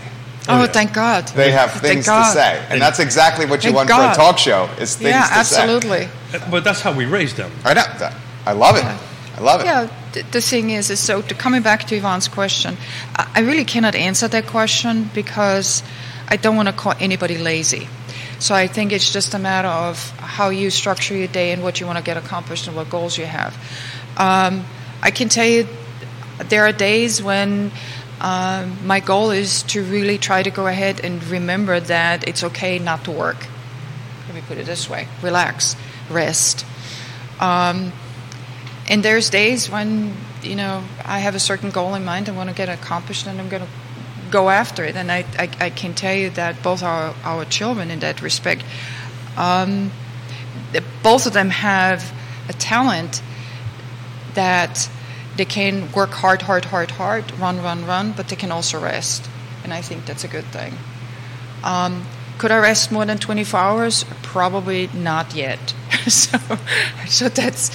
oh, yeah. thank God. They have things to say, and that's exactly what you Thank want God. for a talk show. Is things Yeah, to say. absolutely. But that's how we raise them. I know that. I love it. I love it. Yeah, the thing is, is so to coming back to Yvonne's question, I I really cannot answer that question because I don't want to call anybody lazy. So I think it's just a matter of how you structure your day and what you want to get accomplished and what goals you have. Um, I can tell you, there are days when um, my goal is to really try to go ahead and remember that it's okay not to work. Let me put it this way: relax, rest. Um, and there's days when you know I have a certain goal in mind I want to get accomplished, and I'm going to go after it. And I, I, I can tell you that both our our children, in that respect, um, both of them have a talent that they can work hard, hard, hard, hard, run, run, run, but they can also rest, and I think that's a good thing. Um, could I rest more than 24 hours? Probably not yet. so, so that's.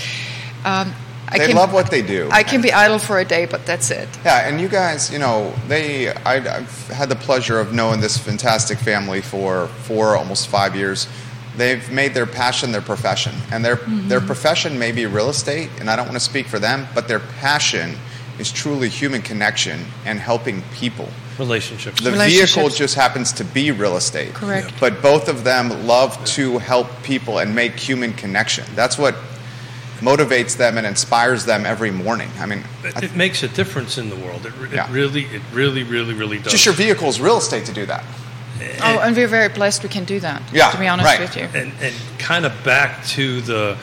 Um, I They can, love what they do. I can be idle for a day, but that's it. Yeah, and you guys, you know, they. I, I've had the pleasure of knowing this fantastic family for four, almost five years. They've made their passion their profession, and their mm-hmm. their profession may be real estate. And I don't want to speak for them, but their passion is truly human connection and helping people. Relationships. The Relationships. vehicle just happens to be real estate. Correct. But both of them love to help people and make human connection. That's what motivates them and inspires them every morning. I mean, it, it makes a difference in the world. It, re- Yeah. really, it really, really, really does. just your vehicle is real estate to do that. Eh, oh, and we're very blessed we can do that. Yeah, to be honest right. with you. and, and kind of back to the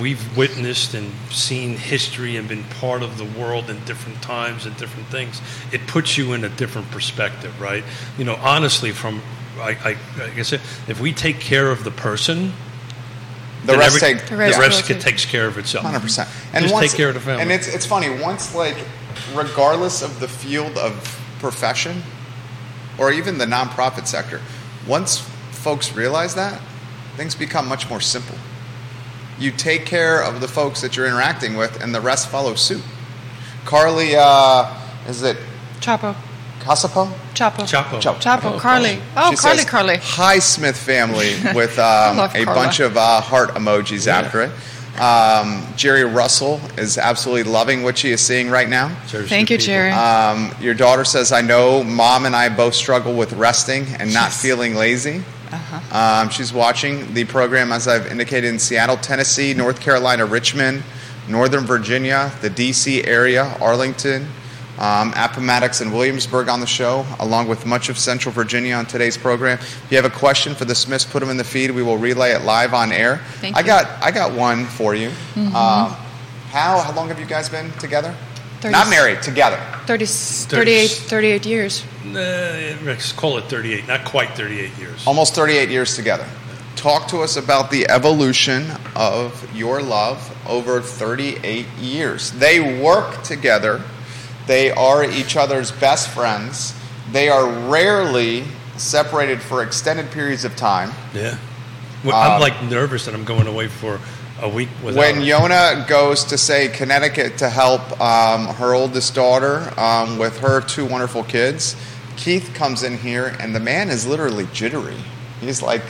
we've witnessed and seen history and been part of the world in different times and different things it puts you in a different perspective right you know honestly from i, I like i said if we take care of the person The then rest every- take The the rest rest take- takes care of itself hundred percent. And Just once, take care of the family. And it's it's funny once like, regardless of the field of profession, or even the nonprofit sector, once folks realize that, things become much more simple. You take care of the folks that you're interacting with, and the rest follow suit. Carly, uh, is it Chapo, Casapo? Chapo, Chapo. Chapo. Chapo, Oh, Carly. Oh, She Carly, says, Carly. Hi, Smith family, with um, a Carla. bunch of uh, heart emojis after it. Um, Jerry Russell is absolutely loving what she is seeing right now. Serves Thank you, people. Jerry. Um, your daughter says, I know mom and I both struggle with resting and not Yes. feeling lazy. Uh-huh. Um, she's watching the program, as I've indicated, in Seattle, Tennessee, North Carolina, Richmond, Northern Virginia, the D.C. area, Arlington, um, Appomattox, and Williamsburg on the show, along with much of Central Virginia on today's program. If you have a question for the Smiths, put them in the feed. We will relay it live on air. Thank I you. got I got one for you. Um, how how long have you guys been together? Thirty- Not married, together. 30, 38, 38 years. Uh, let's call it 38 not quite 38 years Almost 38 years together. Talk to us about the evolution of your love over 38 years. They work together. They are each other's best friends. They are rarely separated for extended periods of time. yeah well, i'm Um, like nervous that i'm going away for a week without When. Yonna goes to say Connecticut to help um, her oldest daughter um, with her two wonderful kids, Keith comes in here and the man is literally jittery. He's like,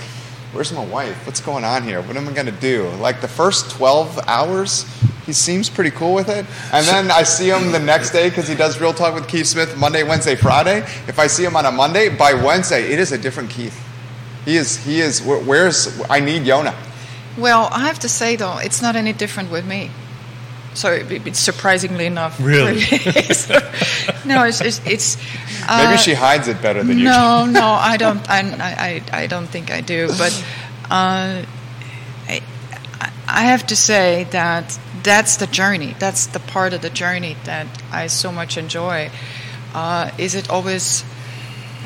where's my wife? What's going on here? What am I going to do? Like the first 12 hours, he seems pretty cool with it. And then I see him the next day because he does Real Talk with Keith Smith Monday, Wednesday, Friday. If I see him on a Monday, by Wednesday, it is a different Keith. He is, he is, where's, I need Yonna. Well, I have to say though, it's not any different with me. So it's surprisingly enough. Really? no, it's it's. it's Maybe uh, she hides it better than you. No, no, I don't. I, I, I don't think I do. But uh, I, I have to say that that's the journey. That's the part of the journey that I so much enjoy. Uh, is it always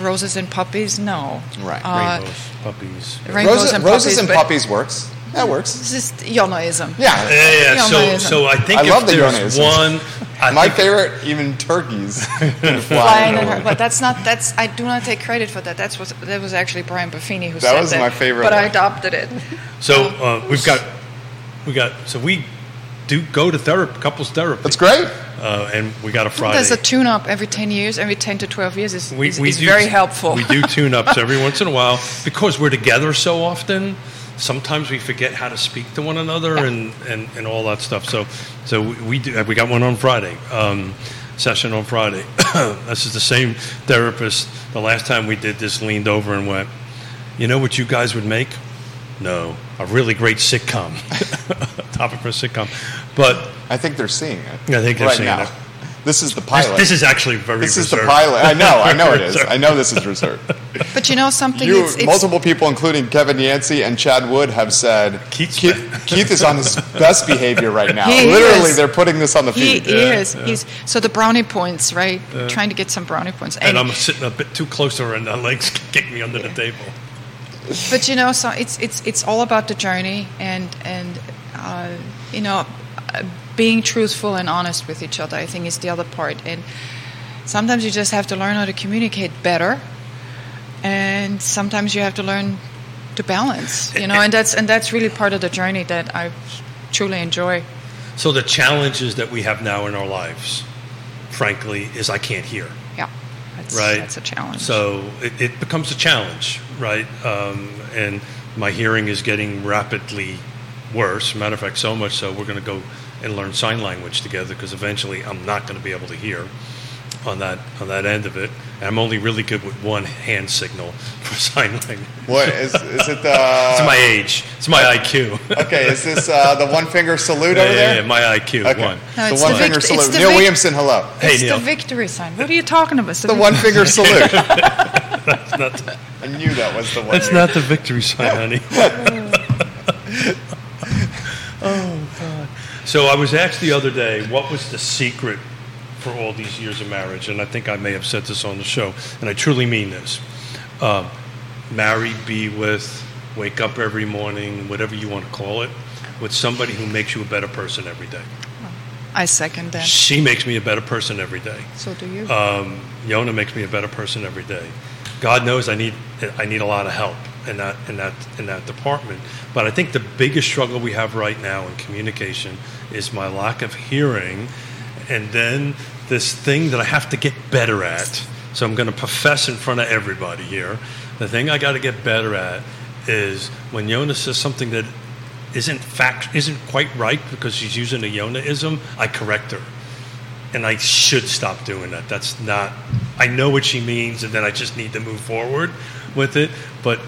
roses and puppies? No. Right. Uh, Rainbows, puppies. rainbows Roses, and roses puppies. and puppies works. That works. It's just Yonnaism. Yeah. Yeah, yeah. So, Yonnaism. so I think I love if the there's Yonnaism. one, I My favorite, even turkeys can. Flying in over. her, but that's not. That's I do not take credit for that. That's what that was actually Brian Buffini who That said was that. was my favorite but I adopted it. So uh, we've got, we got. So we do go to therapy, couples therapy, That's great. uh, and we got a Friday. There's a tune-up every ten years, every ten to twelve years is, we, is, we is do, very helpful. We do tune-ups every once in a while because we're together so often. Sometimes we forget how to speak to one another Yeah. and, and, and all that stuff. So so we, we do. We got one on Friday. Um, session on Friday. this is the same therapist. The last time we did this, leaned over and went, "You know what you guys would make? No, a really great sitcom. Topic for a sitcom, but I think they're seeing it. I think they're right seeing now. it. This is the pilot. this is actually very. This is the pilot. I know. I know it is. I know this is reserved. but you know something? You, it's, it's, multiple people, including Kevin Yancey and Chad Wood, have said Keith, Keith is on his best behavior right now. He Literally, is. they're putting this on the feed. he feed. is. He's so the brownie points, right? Trying to get some brownie points. and I'm sitting a bit too close to her, and her legs kick me under the table. But you know, so it's it's it's all about the journey and and uh, you know, being truthful and honest with each other. I think is the other part, and sometimes you just have to learn how to communicate better, and sometimes you have to learn to balance. You know, and that's and that's really part of the journey that I truly enjoy. So the challenges that we have now in our lives, frankly, is I can't hear. That's, Right. That's a challenge. So it, it becomes a challenge, right? Um, and my hearing is getting rapidly worse. Matter of fact, so much so we're going to go and learn sign language together because eventually I'm not going to be able to hear on that on that end of it. And I'm only really good with one hand signal for sign language. What is is it? It's my age. It's my IQ. okay? Is this uh, the one finger salute yeah, over yeah, there? yeah, my IQ Okay. one. No, the one the finger vict- salute. the Neil vic- Williamson, hello. Hey, it's Neil. the victory sign. What are you talking about? It's The one finger salute. That's not the, I knew that was the one. that's not the victory sign, honey. oh God! So I was asked the other day, what was the secret for all these years of marriage? And I think I may have said this on the show, and I truly mean this: uh, marry, be with, wake up every morning, whatever you want to call it, with somebody who makes you a better person every day. I second that. She makes me a better person every day. So do you. um, Yonna makes me a better person every day. God knows I need I need a lot of help in that in that in that department. But I think the biggest struggle we have right now in communication is my lack of hearing, and then this thing that I have to get better at. So I'm going to profess in front of everybody here. The thing I got to get better at is when Yonna says something that isn't fact isn't quite right because she's using a Yonnaism, I correct her and I should stop doing that. That's not. I know what she means, and then I just need to move forward with it. But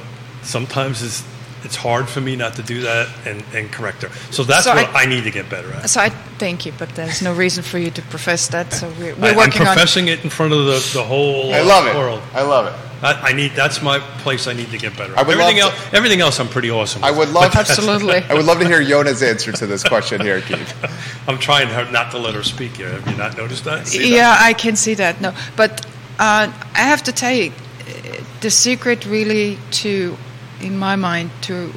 sometimes it's it's hard for me not to do that and, and correct her. So that's So what I- I, need to get better at. So I thank you, but there's no reason for you to profess that. So we're, we're I, am working on. professing it in front of the, the whole I love it. world. I love it. I, I need. That's my place. I need to get better. I would everything love else. to- Everything else, I'm pretty awesome. I would love. Absolutely. I would love to hear Yonna's answer to this question here, Keith. I'm trying not to let her speak here. Have you not noticed that? Yeah, I can see that. No, but uh, I have to tell you, uh, the secret really to, in my mind, to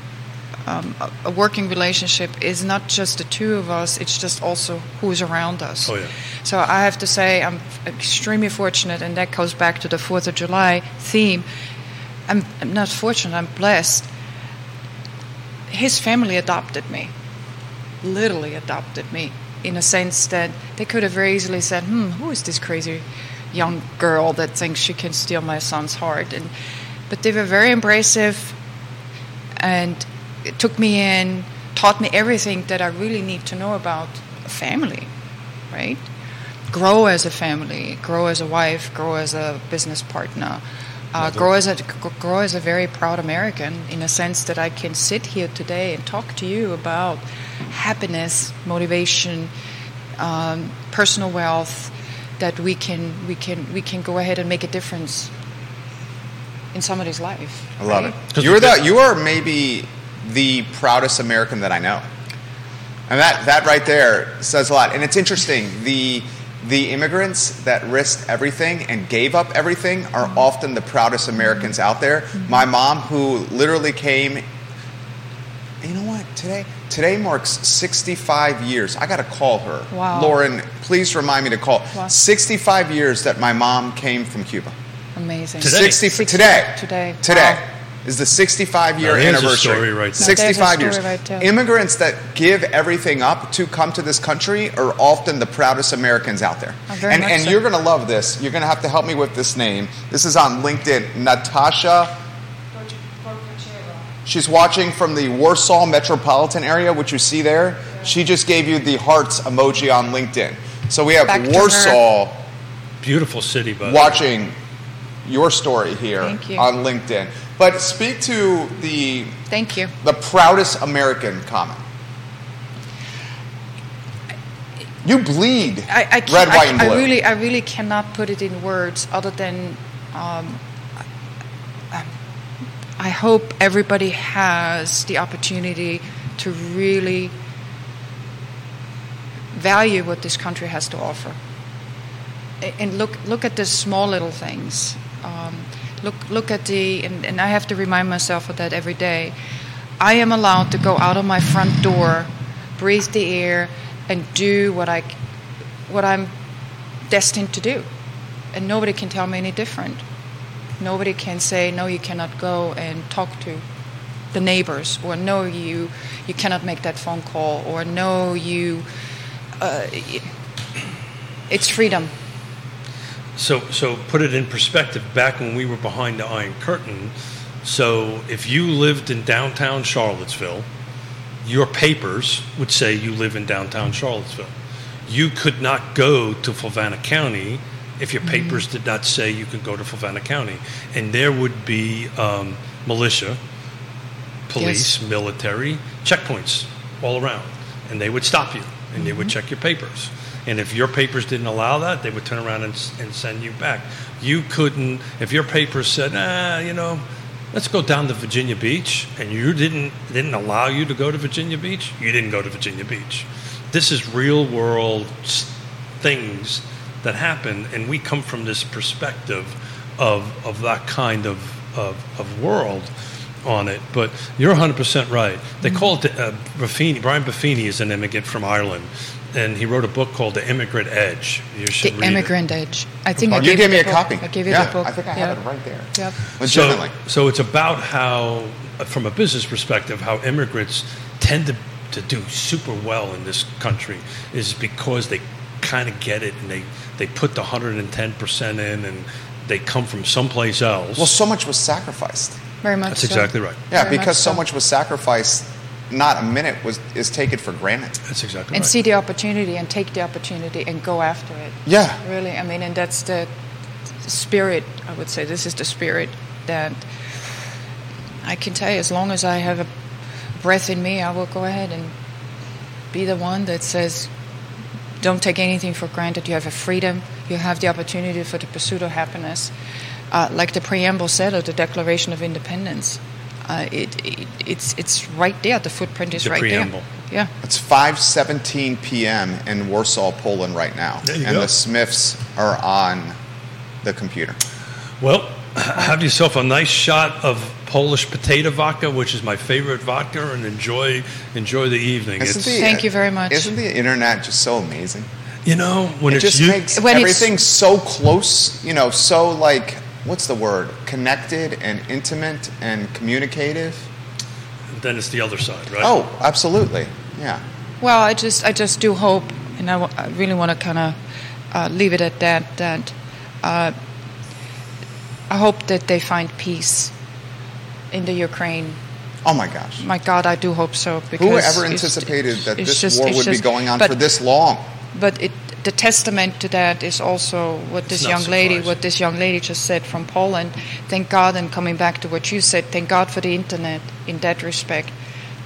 um, a, working relationship is not just the two of us; it's just also who's around us. Oh, yeah. So I have to say I'm extremely fortunate, and that goes back to the Fourth of July theme. I'm, I'm not fortunate; I'm blessed. His family adopted me literally adopted me in a sense that they could have very easily said, hmm, who is this crazy young girl that thinks she can steal my son's heart? And but they were very embracive and it took me in, taught me everything that I really need to know about family, right? Grow as a family, grow as a wife, grow as a business partner, uh, grow as a grow as a very proud American in a sense that I can sit here today and talk to you about happiness, motivation, um, personal wealth, that we can we can we can go ahead and make a difference in somebody's life. I love right? it. You're the you are maybe the proudest American that I know, and that that right there says a lot. And it's interesting the the immigrants that risked everything and gave up everything are Mm-hmm. often the proudest Americans out there. My mom, who literally came, you know what? Today, today marks 65 years. I got to call her. Wow. Lauren, please remind me to call. Wow. 65 years that my mom came from Cuba. Amazing. Today. 60 Sixty- today. Today. Today Wow. is the 65 year Now, there's a anniversary. story right there. Now, there's a 65 years. right there. Immigrants that give everything up to come to this country are often the proudest Americans out there. Oh, and and so. you're going to love this. You're going to have to help me with this name. This is on LinkedIn. Natasha. She's watching from the Warsaw metropolitan area, which you see there. She just gave you the hearts emoji on LinkedIn. So we have Back. Warsaw Beautiful city, but watching your story here on LinkedIn. But speak to the Thank you. the proudest American comment. You bleed I, I red, white, and I, blue. I really, I really cannot put it in words other than um, I- I hope everybody has the opportunity to really value what this country has to offer. And look, look at the small little things. Um, look, look at the, and, and I have to remind myself of that every day. I am allowed to go out of my front door, breathe the air, and do what I, what I'm destined to do, and nobody can tell me any different. Nobody can say no, you cannot go and talk to the neighbors, or no, you you cannot make that phone call, or no, you. Uh, it's freedom. So, so put it in perspective. Back when we were behind the Iron Curtain, so if you lived in downtown Charlottesville, your papers would say you live in downtown Charlottesville. You could not go to Fluvanna County if your papers did not say you could go to Fluvanna County, and there would be um, militia, police, military checkpoints all around, and they would stop you and they would check your papers. And if your papers didn't allow that, they would turn around and, and send you back. You couldn't, if your papers said, ah, you know, let's go down to Virginia Beach, and you didn't didn't allow you to go to Virginia Beach, you didn't go to Virginia Beach. This is real world things that happen, and we come from this perspective of of that kind of of, of world on it. But you're 100% right. They call it uh, Buffini. Brian Buffini is an immigrant from Ireland, and he wrote a book called The Immigrant Edge. You should The read Immigrant Edge. I think I you gave gave me you a the copy. I gave you yeah, the book. I think I yeah. have it right there. Yep. Legitimately. So, so it's about how, from a business perspective, how immigrants tend to, to do super well in this country is because they kind of get it and they, they put the 110% in and they come from someplace else. well, so much was sacrificed. Very much. That's so. exactly right. Yeah, Very because much so so. much was sacrificed, not a minute was is taken for granted. That's exactly right. and right. see the opportunity and take the opportunity and go after it. Yeah. Really, I mean, and that's the spirit. I would say this is the spirit that I can tell you. As long as I have a breath in me, I will go ahead and be the one that says, "Don't take anything for granted. You have a freedom. You have the opportunity for the pursuit of happiness." Uh, like the preamble said of the Declaration of Independence, uh, it, it it's it's right there. The footprint is The right preamble. there. Yeah. It's 5:17 p.m. in Warsaw, Poland right now, There you and go. the Smiths are on the computer. Well, have yourself a nice shot of Polish potato vodka, which is my favorite vodka, and enjoy enjoy the evening. It's, the- Thank you very much. Isn't the internet just so amazing? you know, when it it's just you, makes When it's- everything so close. You know, so like what's the word? Connected and intimate and communicative. then it's the other side, right? Oh, absolutely. Yeah. Well, I just I just do hope, and I, I really want to kind of uh, leave it at that. That uh, I hope that they find peace in the Ukraine Oh my gosh. My God, I do hope so. Because Who ever it's- anticipated that it's this just- war it's would be going on but- for this long? But it, the testament to that is also what this young lady, what this young lady just said from Poland. Thank God, and coming back to what you said, thank God for the internet in that respect.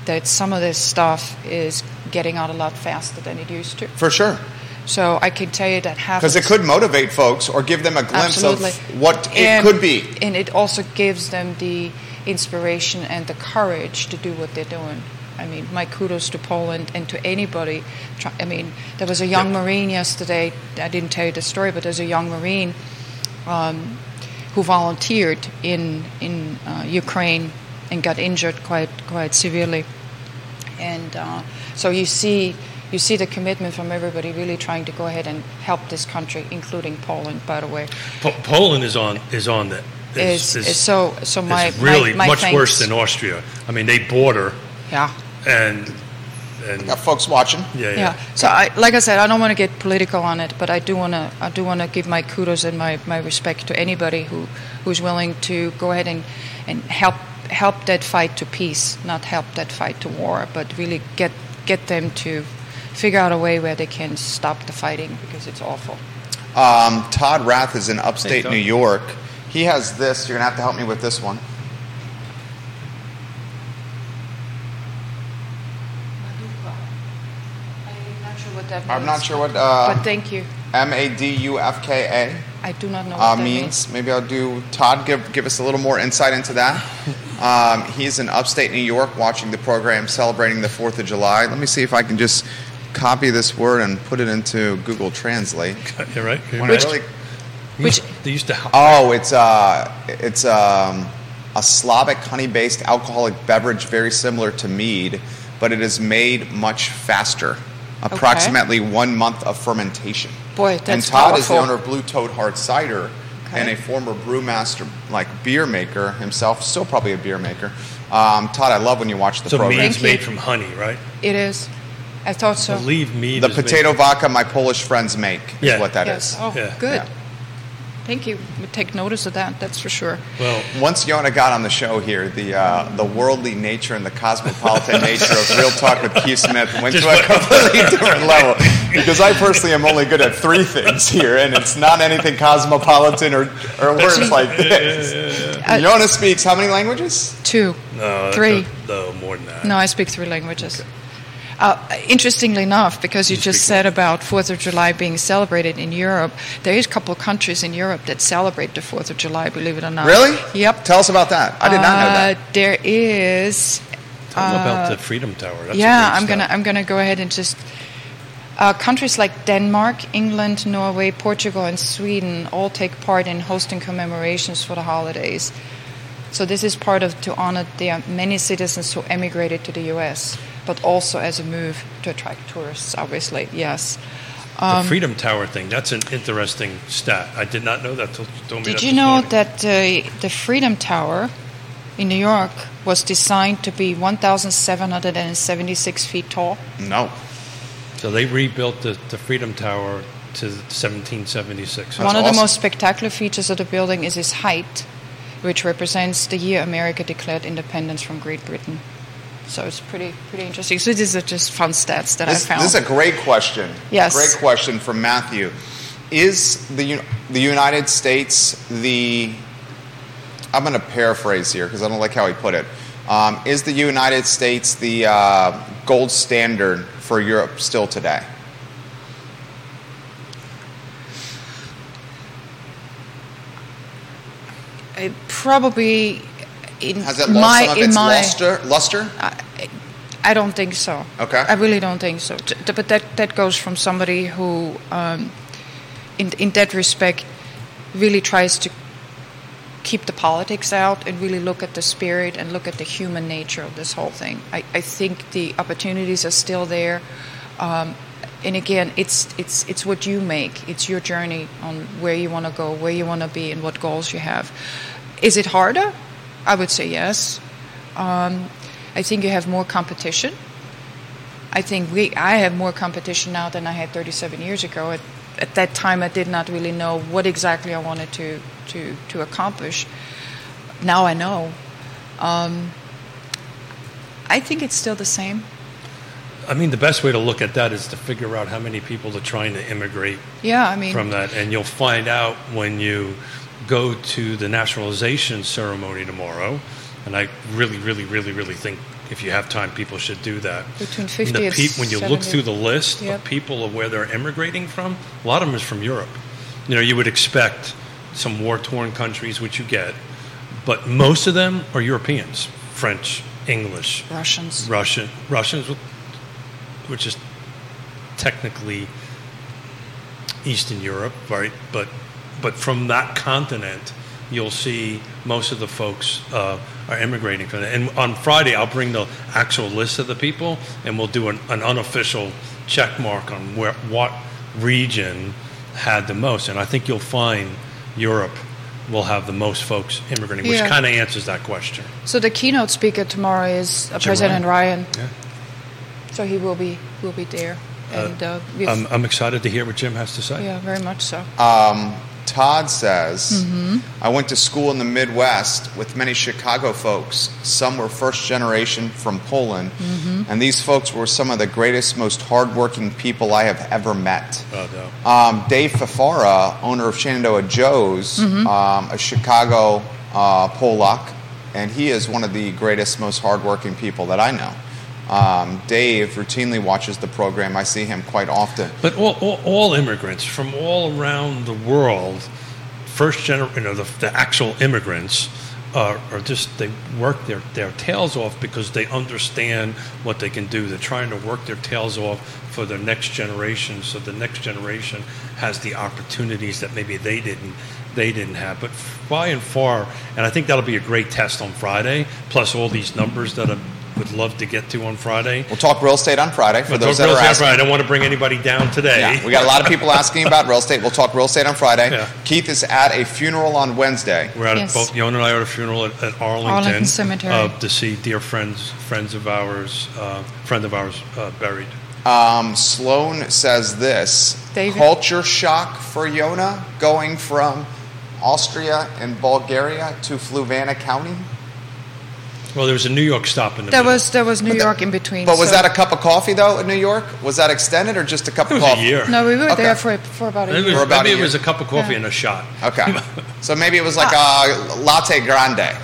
That some of this stuff is getting out a lot faster than it used to. For sure. So I can tell you that half Because it could motivate folks or give them a glimpse Absolutely. of what it And- could be. And it also gives them the inspiration and the courage to do what they're doing. I mean, my kudos to Poland and to anybody. I mean, there was a young Yep. Marine yesterday. I didn't tell you the story, but there's a young Marine um, who volunteered in in uh, Ukraine and got injured quite quite severely. And uh, so you see you see the commitment from everybody really trying to go ahead and help this country, including Poland, by the way. Po- Poland is on is on that. Is, is so so my is really my, my much thanks. worse than Austria. I mean, they border yeah and and Got folks watching. yeah, yeah. yeah. So I like I said, I don't want to get political on it, but I do want to I do want to give my kudos and my, my respect to anybody who who's willing to go ahead and and help help that fight to peace, not help that fight to war, but really get get them to figure out a way where they can stop the fighting because it's awful. Um, Todd Rath is in upstate Hey, New York. He has this. You're going to have to help me with this one. I'm not sure what that means. I'm not sure what uh, but thank you. M A D U F K I do not know what uh, that means. Maybe I'll do. Todd, give give us a little more insight into that. Um, he's in upstate New York watching the program celebrating the Fourth of July. Let me see if I can just copy this word and put it into Google Translate. You're right. You're When right. I really- Which- they used to. Oh, it's uh, it's um, a Slavic honey-based alcoholic beverage, very similar to mead, but it is made much faster. Approximately one month of fermentation. Boy, that's and Todd is the powerful. owner of Blue Toad Hard Cider and a former brewmaster, like beer maker himself, still probably a beer maker. Um, Todd, I love when you watch the So program. mead's Thank you. made from honey, right? It is. I thought so. I believe mead. the is made- potato vodka my Polish friends make is Yeah. what that is. yes. Oh, Yeah. good. Yeah. Thank you. We take notice of that. That's for sure. Well, Once Yonna got on the show here, the uh, the worldly nature and the cosmopolitan nature of Real Talk with Keith Smith went Just to a completely different level. Because I personally am only good at three things here, and it's not anything cosmopolitan or, or words like this. Yonna speaks how many languages? Two. no, Three. a- no, more than that. No, I speak three languages. Uh, interestingly enough, because you, You just speak said about Fourth of July being celebrated in Europe, there is a couple of countries in Europe that celebrate the Fourth of July. Believe it or not. Really? Yep. Tell us about that. I did not know that. Uh, there is. Tell them about uh, the Freedom Tower. That's yeah, I'm gonna. I'm gonna go ahead and just. Uh, countries like Denmark, England, Norway, Portugal, and Sweden all take part in hosting commemorations for the holidays. So this is part of to honor the many citizens who emigrated to the U.S., but also as a move to attract tourists. Obviously, yes. the Freedom Tower thing. That's an interesting stat. I did not know that till you told me Did that you know morning. that uh, the Freedom Tower in New York was designed to be 1,776 feet tall? No. So they rebuilt the, the Freedom Tower to 1776. One of awesome. the most spectacular features of the building is its height, which represents the year America declared independence from Great Britain. So it's pretty pretty interesting. So these are just fun stats that This, I found. this is a great question. Yes. Great question from Matthew. Is the the United States the I'm going to paraphrase here because I don't like how he put it. Um, is the United States the uh, gold standard for Europe still today? It probably in Has it lost my some of its my luster? luster? I don't think so. Okay. I really don't think so. But that, that goes from somebody who, um, in, in that respect, really tries to keep the politics out and really look at the spirit and look at the human nature of this whole thing. I, I think the opportunities are still there. Um, and again, it's, it's, it's what you make. It's your journey on where you want to go, where you want to be, and what goals you have. Is it harder? I would say yes. Um, I think you have more competition. I think we I have more competition now than I had 37 years ago. At, at that time, I did not really know what exactly I wanted to to to accomplish. Now I know. Um, I think it's still the same. I mean, the best way to look at that is to figure out how many people are trying to immigrate Yeah, I mean, from that, and you'll find out when you go to the naturalization ceremony tomorrow. And I really, really, really, really think if you have time, people should do that. Between And 50 the and peop- when you look through the list Yep. of people of where they're immigrating from, a lot of them is from Europe. You know, you would expect some war-torn countries, which you get, but most of them are Europeans, French, English, Russians. Russian, Russians, which is technically Eastern Europe, right? But but from that continent, you'll see most of the folks uh, are immigrating from there. And on Friday, I'll bring the actual list of the people, and we'll do an, an unofficial check mark on where what region had the most. And I think you'll find Europe will have the most folks immigrating, which Yeah. kind of answers that question. So the keynote speaker tomorrow is uh, Jim President Ryan. Yeah. So he will be will be there, and uh, I'm, I'm excited to hear what Jim has to say. yeah, very much so. Um, Todd says, Mm-hmm. I went to school in the Midwest with many Chicago folks. Some were first generation from Poland, Mm-hmm. and these folks were some of the greatest, most hardworking people I have ever met. Oh, no. Um, Dave Fafara, owner of Shenandoah Joe's, Mm-hmm. um, a Chicago uh, Polak, and he is one of the greatest, most hardworking people that I know. Um, Dave routinely watches the program. I see him quite often. But all, all, all immigrants from all around the world, first generation, you know, the, the actual immigrants, are, are just they work their, their tails off because they understand what they can do. They're trying to work their tails off for their next generation, so the next generation has the opportunities that maybe they didn't they didn't have. But by and far, and I think that'll be a great test on Friday. Plus all these numbers that I would love to get to on Friday. We'll talk real estate on Friday for But those real that are estate, asking. right, I don't want to bring anybody down today. Yeah, we got a lot of people asking about real estate. We'll talk real estate on Friday. Yeah. Keith is at a funeral on Wednesday. We're at Yes. both Yon and I are at a funeral at, at Arlington, Arlington Cemetery. uh, to see dear friends, friends of ours, uh, friend of ours uh, buried. Um, Sloan says this David? culture shock for Yonna going from Austria and Bulgaria to Fluvanna County. Well, there was a New York stop in the There middle. was there was New But that- York in between. But was so- that a cup of coffee though in New York? Was that extended or just a cup It of was coffee? a year. No, we were Okay. there for for about a It year. was, For about maybe a it was a cup of coffee Yeah. and a shot. Okay, so maybe it was like a latte grande. I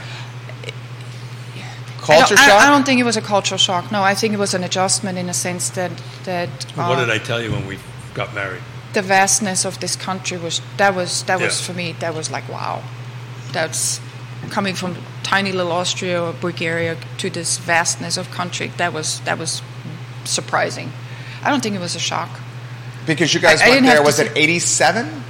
Culture don't, I- shock. I, don't think it was a cultural shock. No, I think it was an adjustment in a sense that that what uh, did I tell you when we got married? the vastness of this country was that was that was Yeah. for me that was like wow, that's coming from tiny little Austria or Bulgaria to this vastness of country. That was that was surprising. I don't think it was a shock. because you guys I- I went didn't there. Was it '87?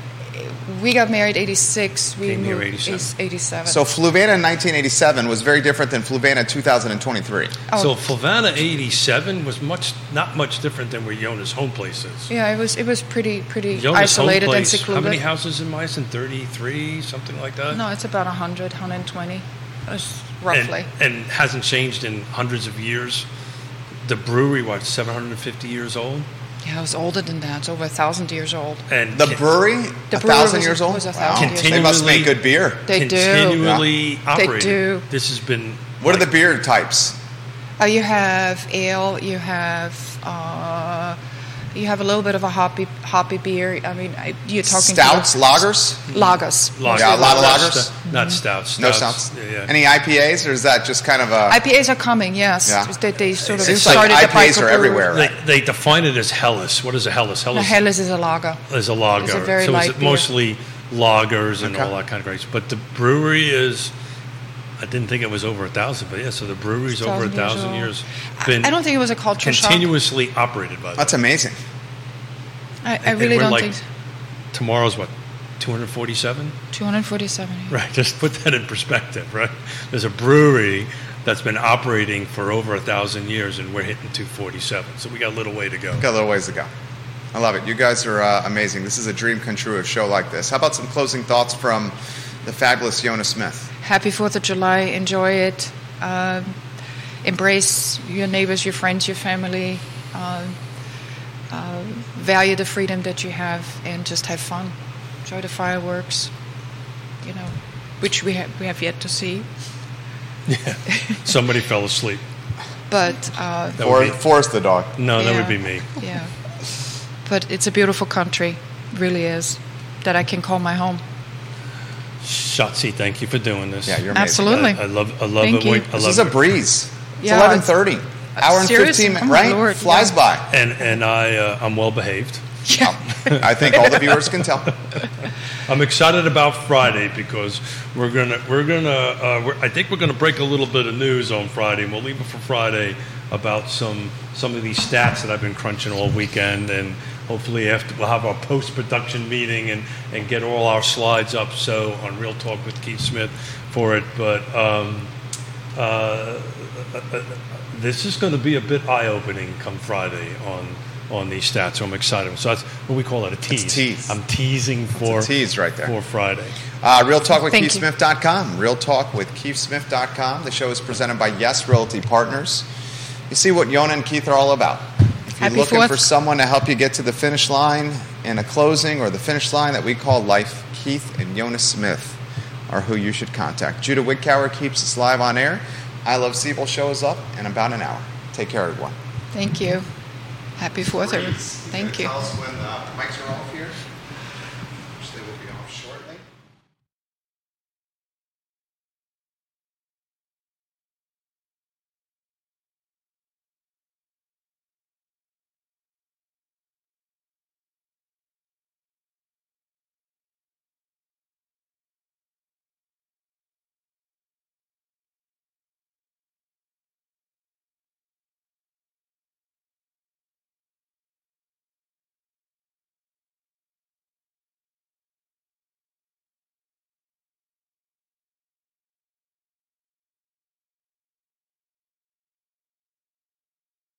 We got married '86. We Came here moved 87. 87. So Fluvanna in 1987 was very different than Fluvanna 2023. Oh. So Fluvanna 87 was much not much different than where Yonna's home place is. yeah, it was it was pretty pretty Yonna's isolated home and secluded. how many houses in Meissen? 33, something like that? No, it's about 100, 120, It's uh, roughly. and, and hasn't changed in hundreds of years. The brewery, what, 750 years old? Yeah, it was older than that. It's over a thousand years old. And The ca- brewery, The a brewery thousand was- years old. was a Wow. thousand years They must make good beer. They do. continually they do. This has been. What are the beer types? Uh, you have ale. You have uh, you have a little bit of a hoppy hoppy beer. I mean, I, you're talking Stouts, lagers. lagers. Lager. Yeah, a lot of Not lagers. sta- Not stouts. No stouts. Yeah, yeah. Any IPAs, or is that just kind of a? IPAs are coming. Yes, Yeah. they, they sort of Seems like started the IPAs are microbrew. everywhere. They, they define it as Helles. What is a Helles? No, Helles is a lager. is a lager. It's a very so light it's beer. mostly lagers and Okay. all that kind of great. But the brewery is. I didn't think it was over a thousand, but yeah. So the brewery's over a 1,000 years years. I- Been I don't think it was a cultural shock. continuously operated by. That's amazing. I, I really don't like, think. so. Tomorrow's what? 247. 247. yeah. Right, just put that in perspective, right? There's a brewery that's been operating for over a thousand years, and we're hitting 247. So we got a little way to go. Got a little ways to go. I love it. You guys are uh, amazing. This is a dream come true, of a show like this. How about some closing thoughts from the fabulous Yonna Smith? Happy Fourth of July. Enjoy it. Um, embrace your neighbors, your friends, your family. Um, uh, value the freedom that you have, and just have fun. Enjoy the fireworks. You know, which we have we have yet to see. Yeah, Somebody fell asleep. but uh, That would For, be- Forrest the dog. No, that would be me. yeah. But it's a beautiful country, really is, that I can call my home. Shotzi, thank you for doing this. Yeah, you're amazing. Absolutely. I, I love, I love Thank it. you. when- I This love is a breeze. It's Yeah, eleven thirty. Hour and Seriously? fifteen, Oh, my right? Lord, Flies yeah. by. And and I uh, I'm well behaved. Yeah. I think all the viewers can tell. I'm excited about Friday because we're gonna we're gonna uh, we're, I think we're gonna break a little bit of news on Friday. and We'll leave it for Friday about some some of these stats that I've been crunching all weekend, and hopefully after we'll have our post production meeting and and get all our slides up. So on Real Talk with Keith Smith for it, but. Um, uh, this is going to be a bit eye opening come Friday on on these stats. So I'm excited. So that's what we call it a tease. tease. I'm teasing for tease right there. for Friday. Uh, Real Talk with Thank you. KeithSmith.com. Real Talk with KeithSmith.com. The show is presented by Yes Realty Partners. You see what Yonna and Keith are all about. If you're Happy looking Fourth. for someone to help you get to the finish line in a closing or the finish line that we call life, Keith and Yonna Smith are who you should contact. Judah Wigcower keeps us live on air. I Love CVille shows up in about an hour. Take care, everyone. Thank you. Happy Fourth, everyone. Breeze. Thank you. Tell us when uh, mics are off here.